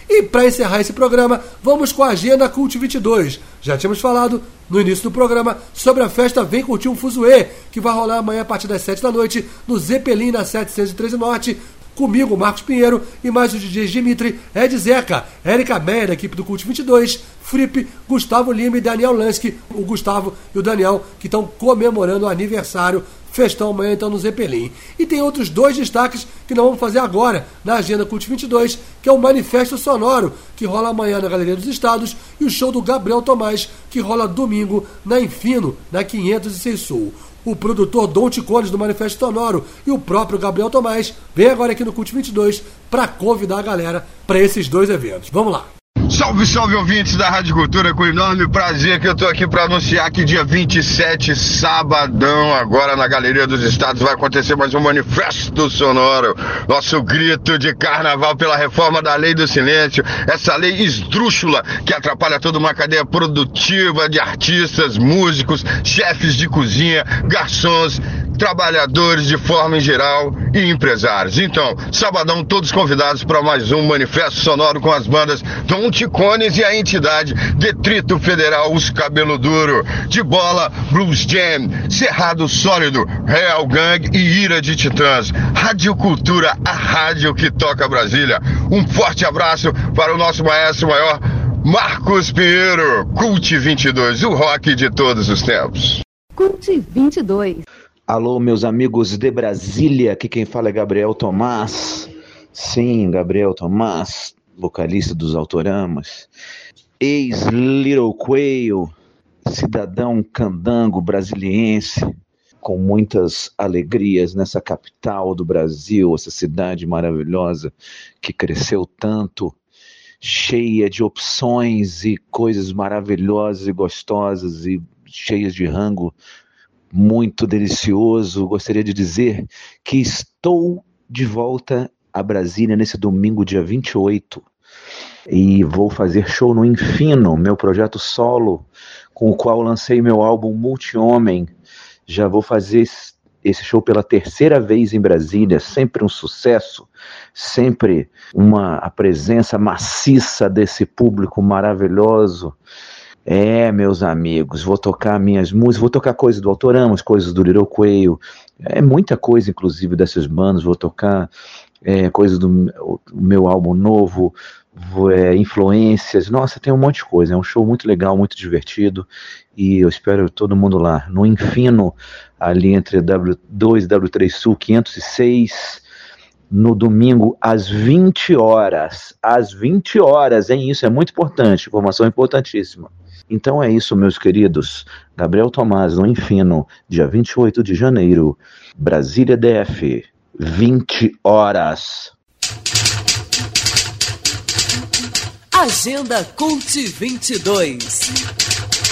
E para encerrar esse programa, vamos com a agenda Cult 22. Já tínhamos falado no início do programa sobre a festa Vem Curtir um Fuzuê, que vai rolar amanhã a partir das 7 da noite no Zeppelin na 713 Norte. Comigo, Marcos Pinheiro e mais os DJs Dimitri, Ed Zeca, Érica Meyer, da equipe do Cult 22, Fripp, Gustavo Lima e Daniel Lansky. O Gustavo e o Daniel que estão comemorando o aniversário Festão amanhã então no Zeppelin. E tem outros dois destaques que nós vamos fazer agora na agenda Cult 22, que é o Manifesto Sonoro, que rola amanhã na Galeria dos Estados, e o show do Gabriel Tomás, que rola domingo na Infino, na 506 Sul. O produtor Dom Ticones do Manifesto Sonoro e o próprio Gabriel Tomás vem agora aqui no Cult 22 para convidar a galera para esses dois eventos. Vamos lá! Salve, salve ouvintes da Rádio Cultura, com enorme prazer que eu tô aqui para anunciar que dia 27, sabadão, agora na Galeria dos Estados, vai acontecer mais um manifesto sonoro. Nosso grito de carnaval pela reforma da lei do silêncio, essa lei esdrúxula que atrapalha toda uma cadeia produtiva de artistas, músicos, chefes de cozinha, garçons, trabalhadores de forma em geral e empresários. Então, sabadão, todos convidados para mais um manifesto sonoro com as bandas Dom Ticones e a entidade Detrito Federal, os Cabelo Duro, de bola, Blues Jam, Cerrado Sólido, Real Gang e Ira de Titãs. Rádio Cultura, a rádio que toca Brasília. Um forte abraço para o nosso maestro maior, Marcos Pinheiro, Cult 22, o rock de todos os tempos. Cult 22. Alô, meus amigos de Brasília, aqui quem fala é Gabriel Tomás. Sim, Gabriel Tomás, vocalista dos Autoramas, ex-Little Quail, cidadão candango brasiliense, com muitas alegrias nessa capital do Brasil, essa cidade maravilhosa que cresceu tanto, cheia de opções e coisas maravilhosas e gostosas e cheias de rango muito delicioso. Gostaria de dizer que estou de volta a Brasília nesse domingo, dia 28, e vou fazer show no Infino, meu projeto solo, com o qual lancei meu álbum Multi-Homem. Já vou fazer esse show pela terceira vez em Brasília, sempre um sucesso, sempre uma a presença maciça desse público maravilhoso. É, meus amigos, vou tocar minhas músicas, vou tocar coisas do Autoramos, coisas do Little Quail, é muita coisa, inclusive, dessas bandas, vou tocar é, coisas do meu álbum novo, é, influências, nossa, tem um monte de coisa, é um show muito legal, muito divertido, e eu espero todo mundo lá, no Infino, ali entre W2 e W3 Sul 506, no domingo às 20 horas, às 20 horas, hein, isso é muito importante, informação importantíssima. Então é isso, meus queridos. Gabriel Tomás, no Infino, dia 28 de janeiro, Brasília DF, 20 horas. Agenda Cult 22.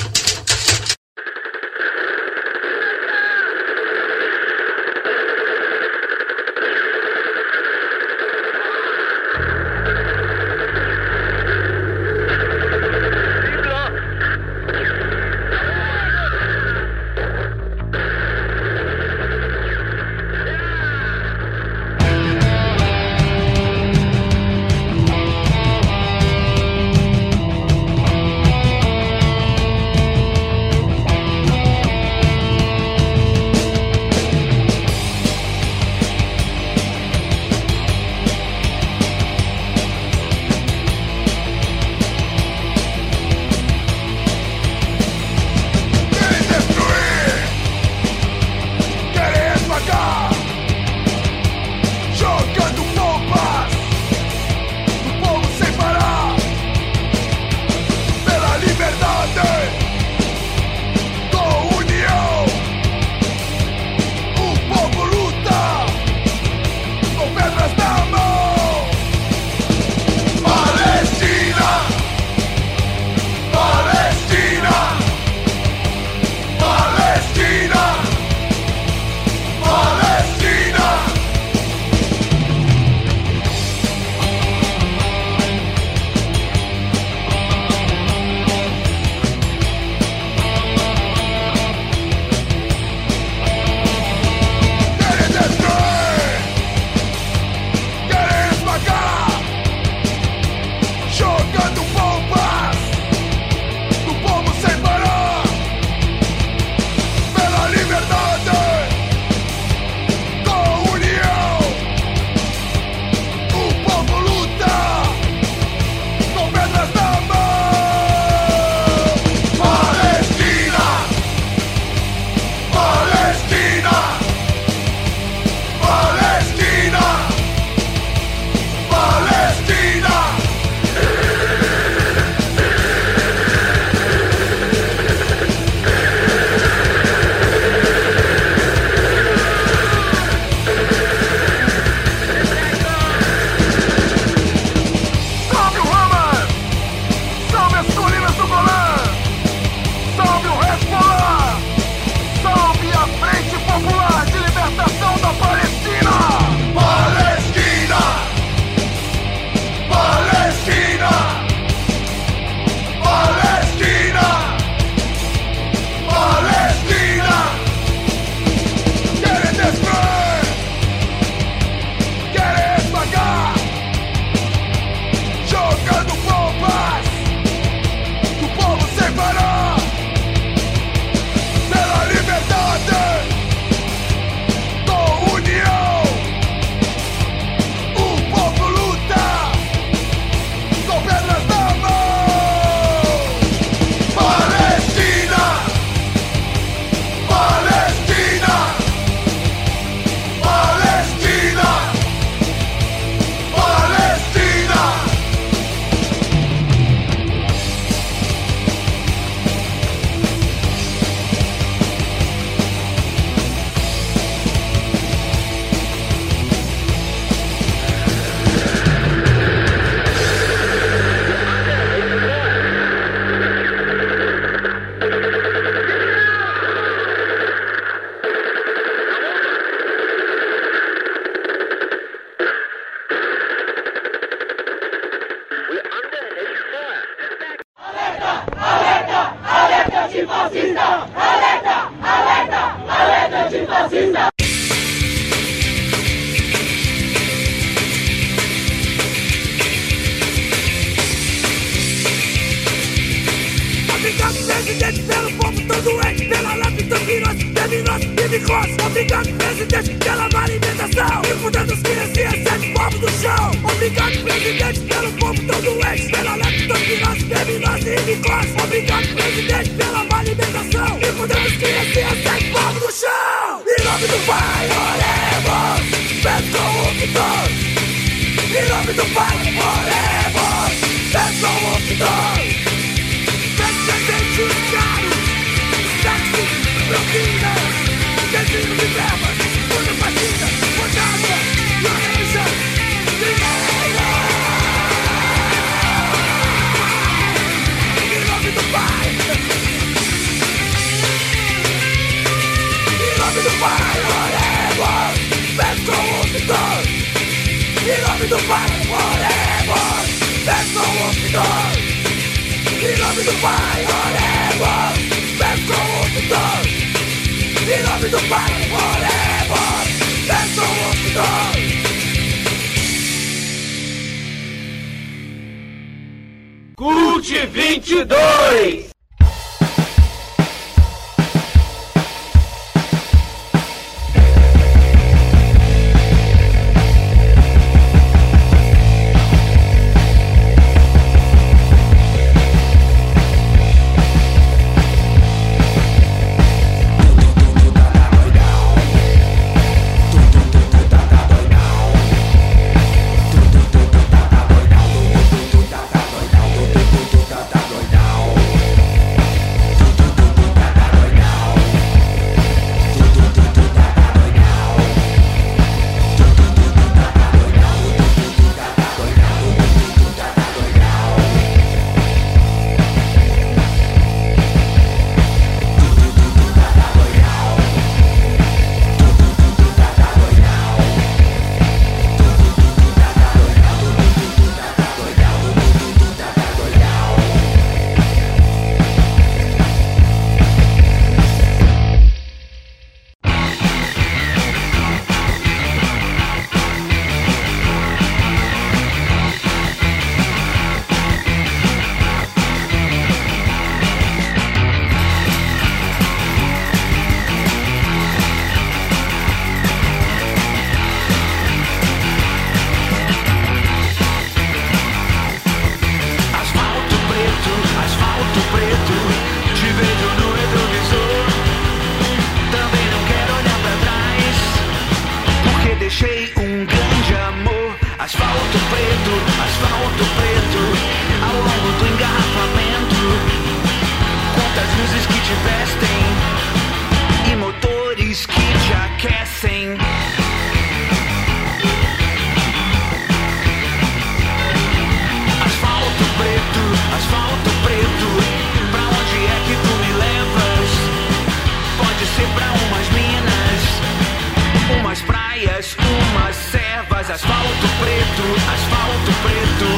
velhas, umas servas, asfalto preto, asfalto preto.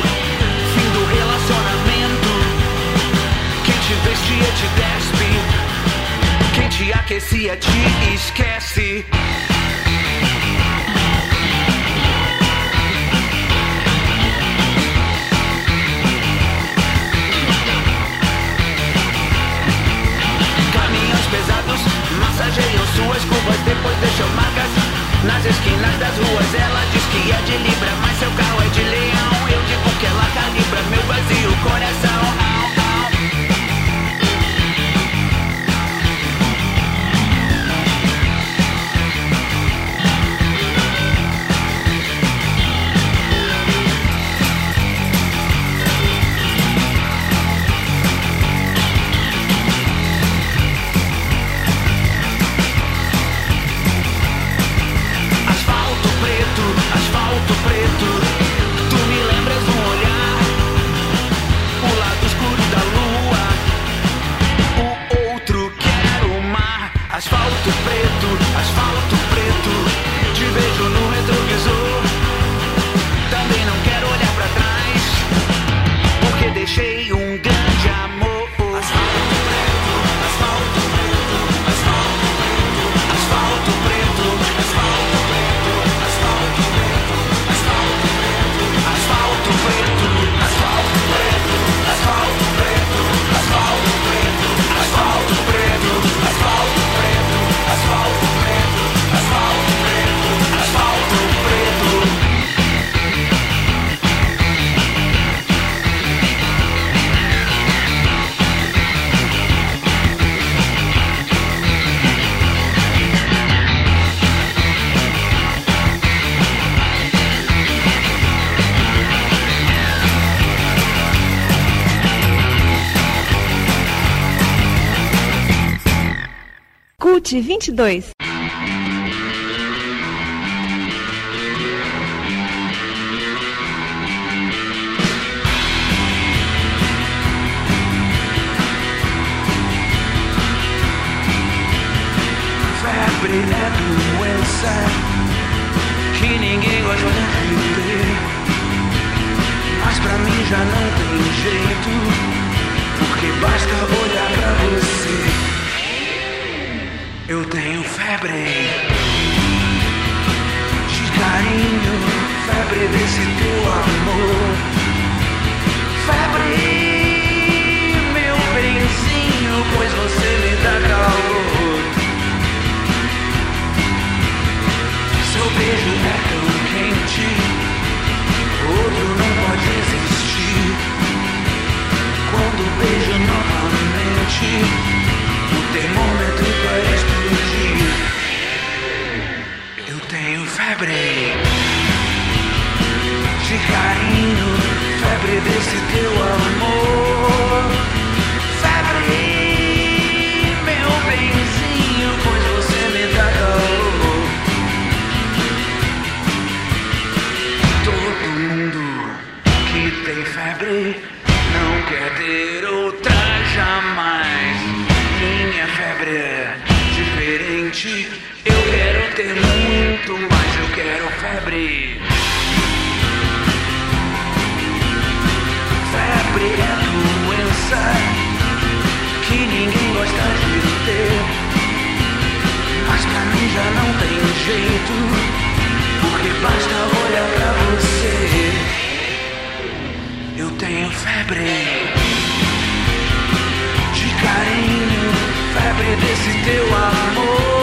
Fim do relacionamento. Quem te vestia te despe, quem te aquecia te esquece. Caminhos pesados massageiam suas curvas, depois deixam marcas. Nas esquinas das ruas ela diz que é de Libra Mas seu carro é de leão. Eu digo que ela calibra meu vazio coração. Asfalto preto, asfalto preto, te vejo no retrovisor. Também não quero olhar para trás, porque deixei um 22. Quero ter muito mais, eu quero febre. Febre é doença que ninguém gosta de ter. Mas pra mim já não tem jeito. Porque basta olhar pra você. Eu tenho febre de carinho, febre desse teu amor.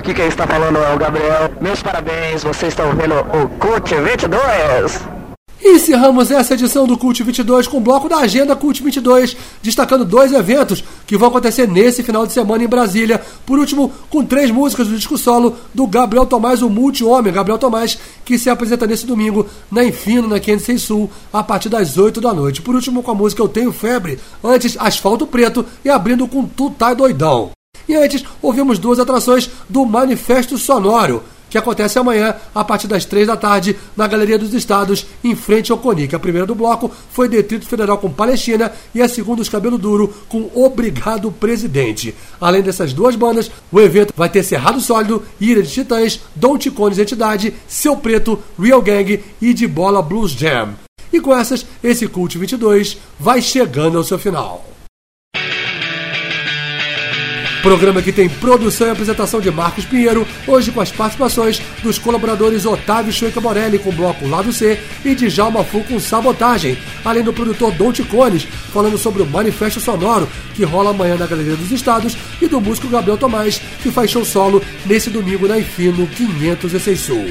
Aqui quem está falando é o Gabriel. Meus parabéns, você está ouvindo o CUT 22. Encerramos essa edição do Cult 22 com o bloco da Agenda Cult 22, destacando dois eventos que vão acontecer nesse final de semana em Brasília. Por último, com três músicas do disco solo do Gabriel Tomás, o multi-homem Gabriel Tomás, que se apresenta nesse domingo na Infino, na 506 Sul, a partir das 8 da noite. Por último, com a música Eu Tenho Febre, antes Asfalto Preto e abrindo com Tu Tá Doidão. E antes, ouvimos duas atrações do Manifesto Sonoro, que acontece amanhã, a partir das três da tarde, na Galeria dos Estados, em frente ao CONIC. A primeira do bloco foi Detrito Federal com Palestina e a segunda, Os Cabelo Duro, com Obrigado Presidente. Além dessas duas bandas, o evento vai ter Cerrado Sólido, Ira de Titãs, Dom Ticones Entidade, Seu Preto, Real Gang e De Bola Blues Jam. E com essas, esse Cult 22 vai chegando ao seu final. Programa que tem produção e apresentação de Marcos Pinheiro, hoje com as participações dos colaboradores Otávio Chueca Morelli com o bloco Lado C e Djalma Fu com Sabotagem, além do produtor Dom Ticones, falando sobre o Manifesto Sonoro, que rola amanhã na Galeria dos Estados, e do músico Gabriel Tomás, que faz show solo nesse domingo na Infino 506 Sul.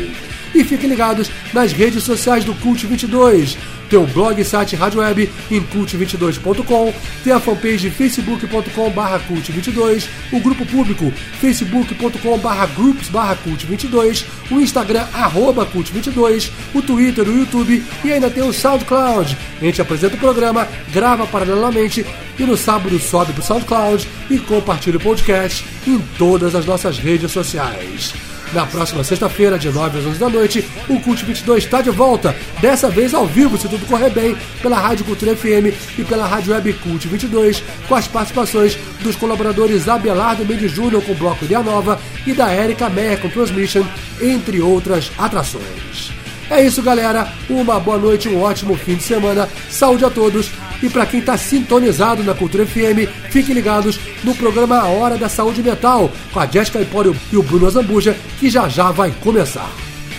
E fiquem ligados nas redes sociais do Cult 22. Tem o blog site Rádio Web em cult22.com, tem a fanpage facebook.com barra cult22, o grupo público facebook.com barra groups barra cult22, o Instagram arroba cult22, o Twitter, o YouTube. E ainda tem o SoundCloud. A gente apresenta o programa, grava paralelamente e no sábado sobe pro SoundCloud e compartilha o podcast em todas as nossas redes sociais. Na próxima sexta-feira, de 9 às 11 da noite, o Cult 22 está de volta, dessa vez ao vivo, se tudo correr bem, pela Rádio Cultura FM e pela Rádio Web Cult 22, com as participações dos colaboradores Abelardo Mendes Júnior com o Bloco Ideia Nova e da Erika Meyer com Transmission, entre outras atrações. É isso, galera. Uma boa noite, um ótimo fim de semana. Saúde a todos. E para quem está sintonizado na Cultura FM, fiquem ligados no programa A Hora da Saúde Mental, com a Jéssica Empório e o Bruno Zambuja, que já já vai começar.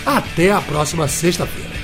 Até a próxima sexta-feira.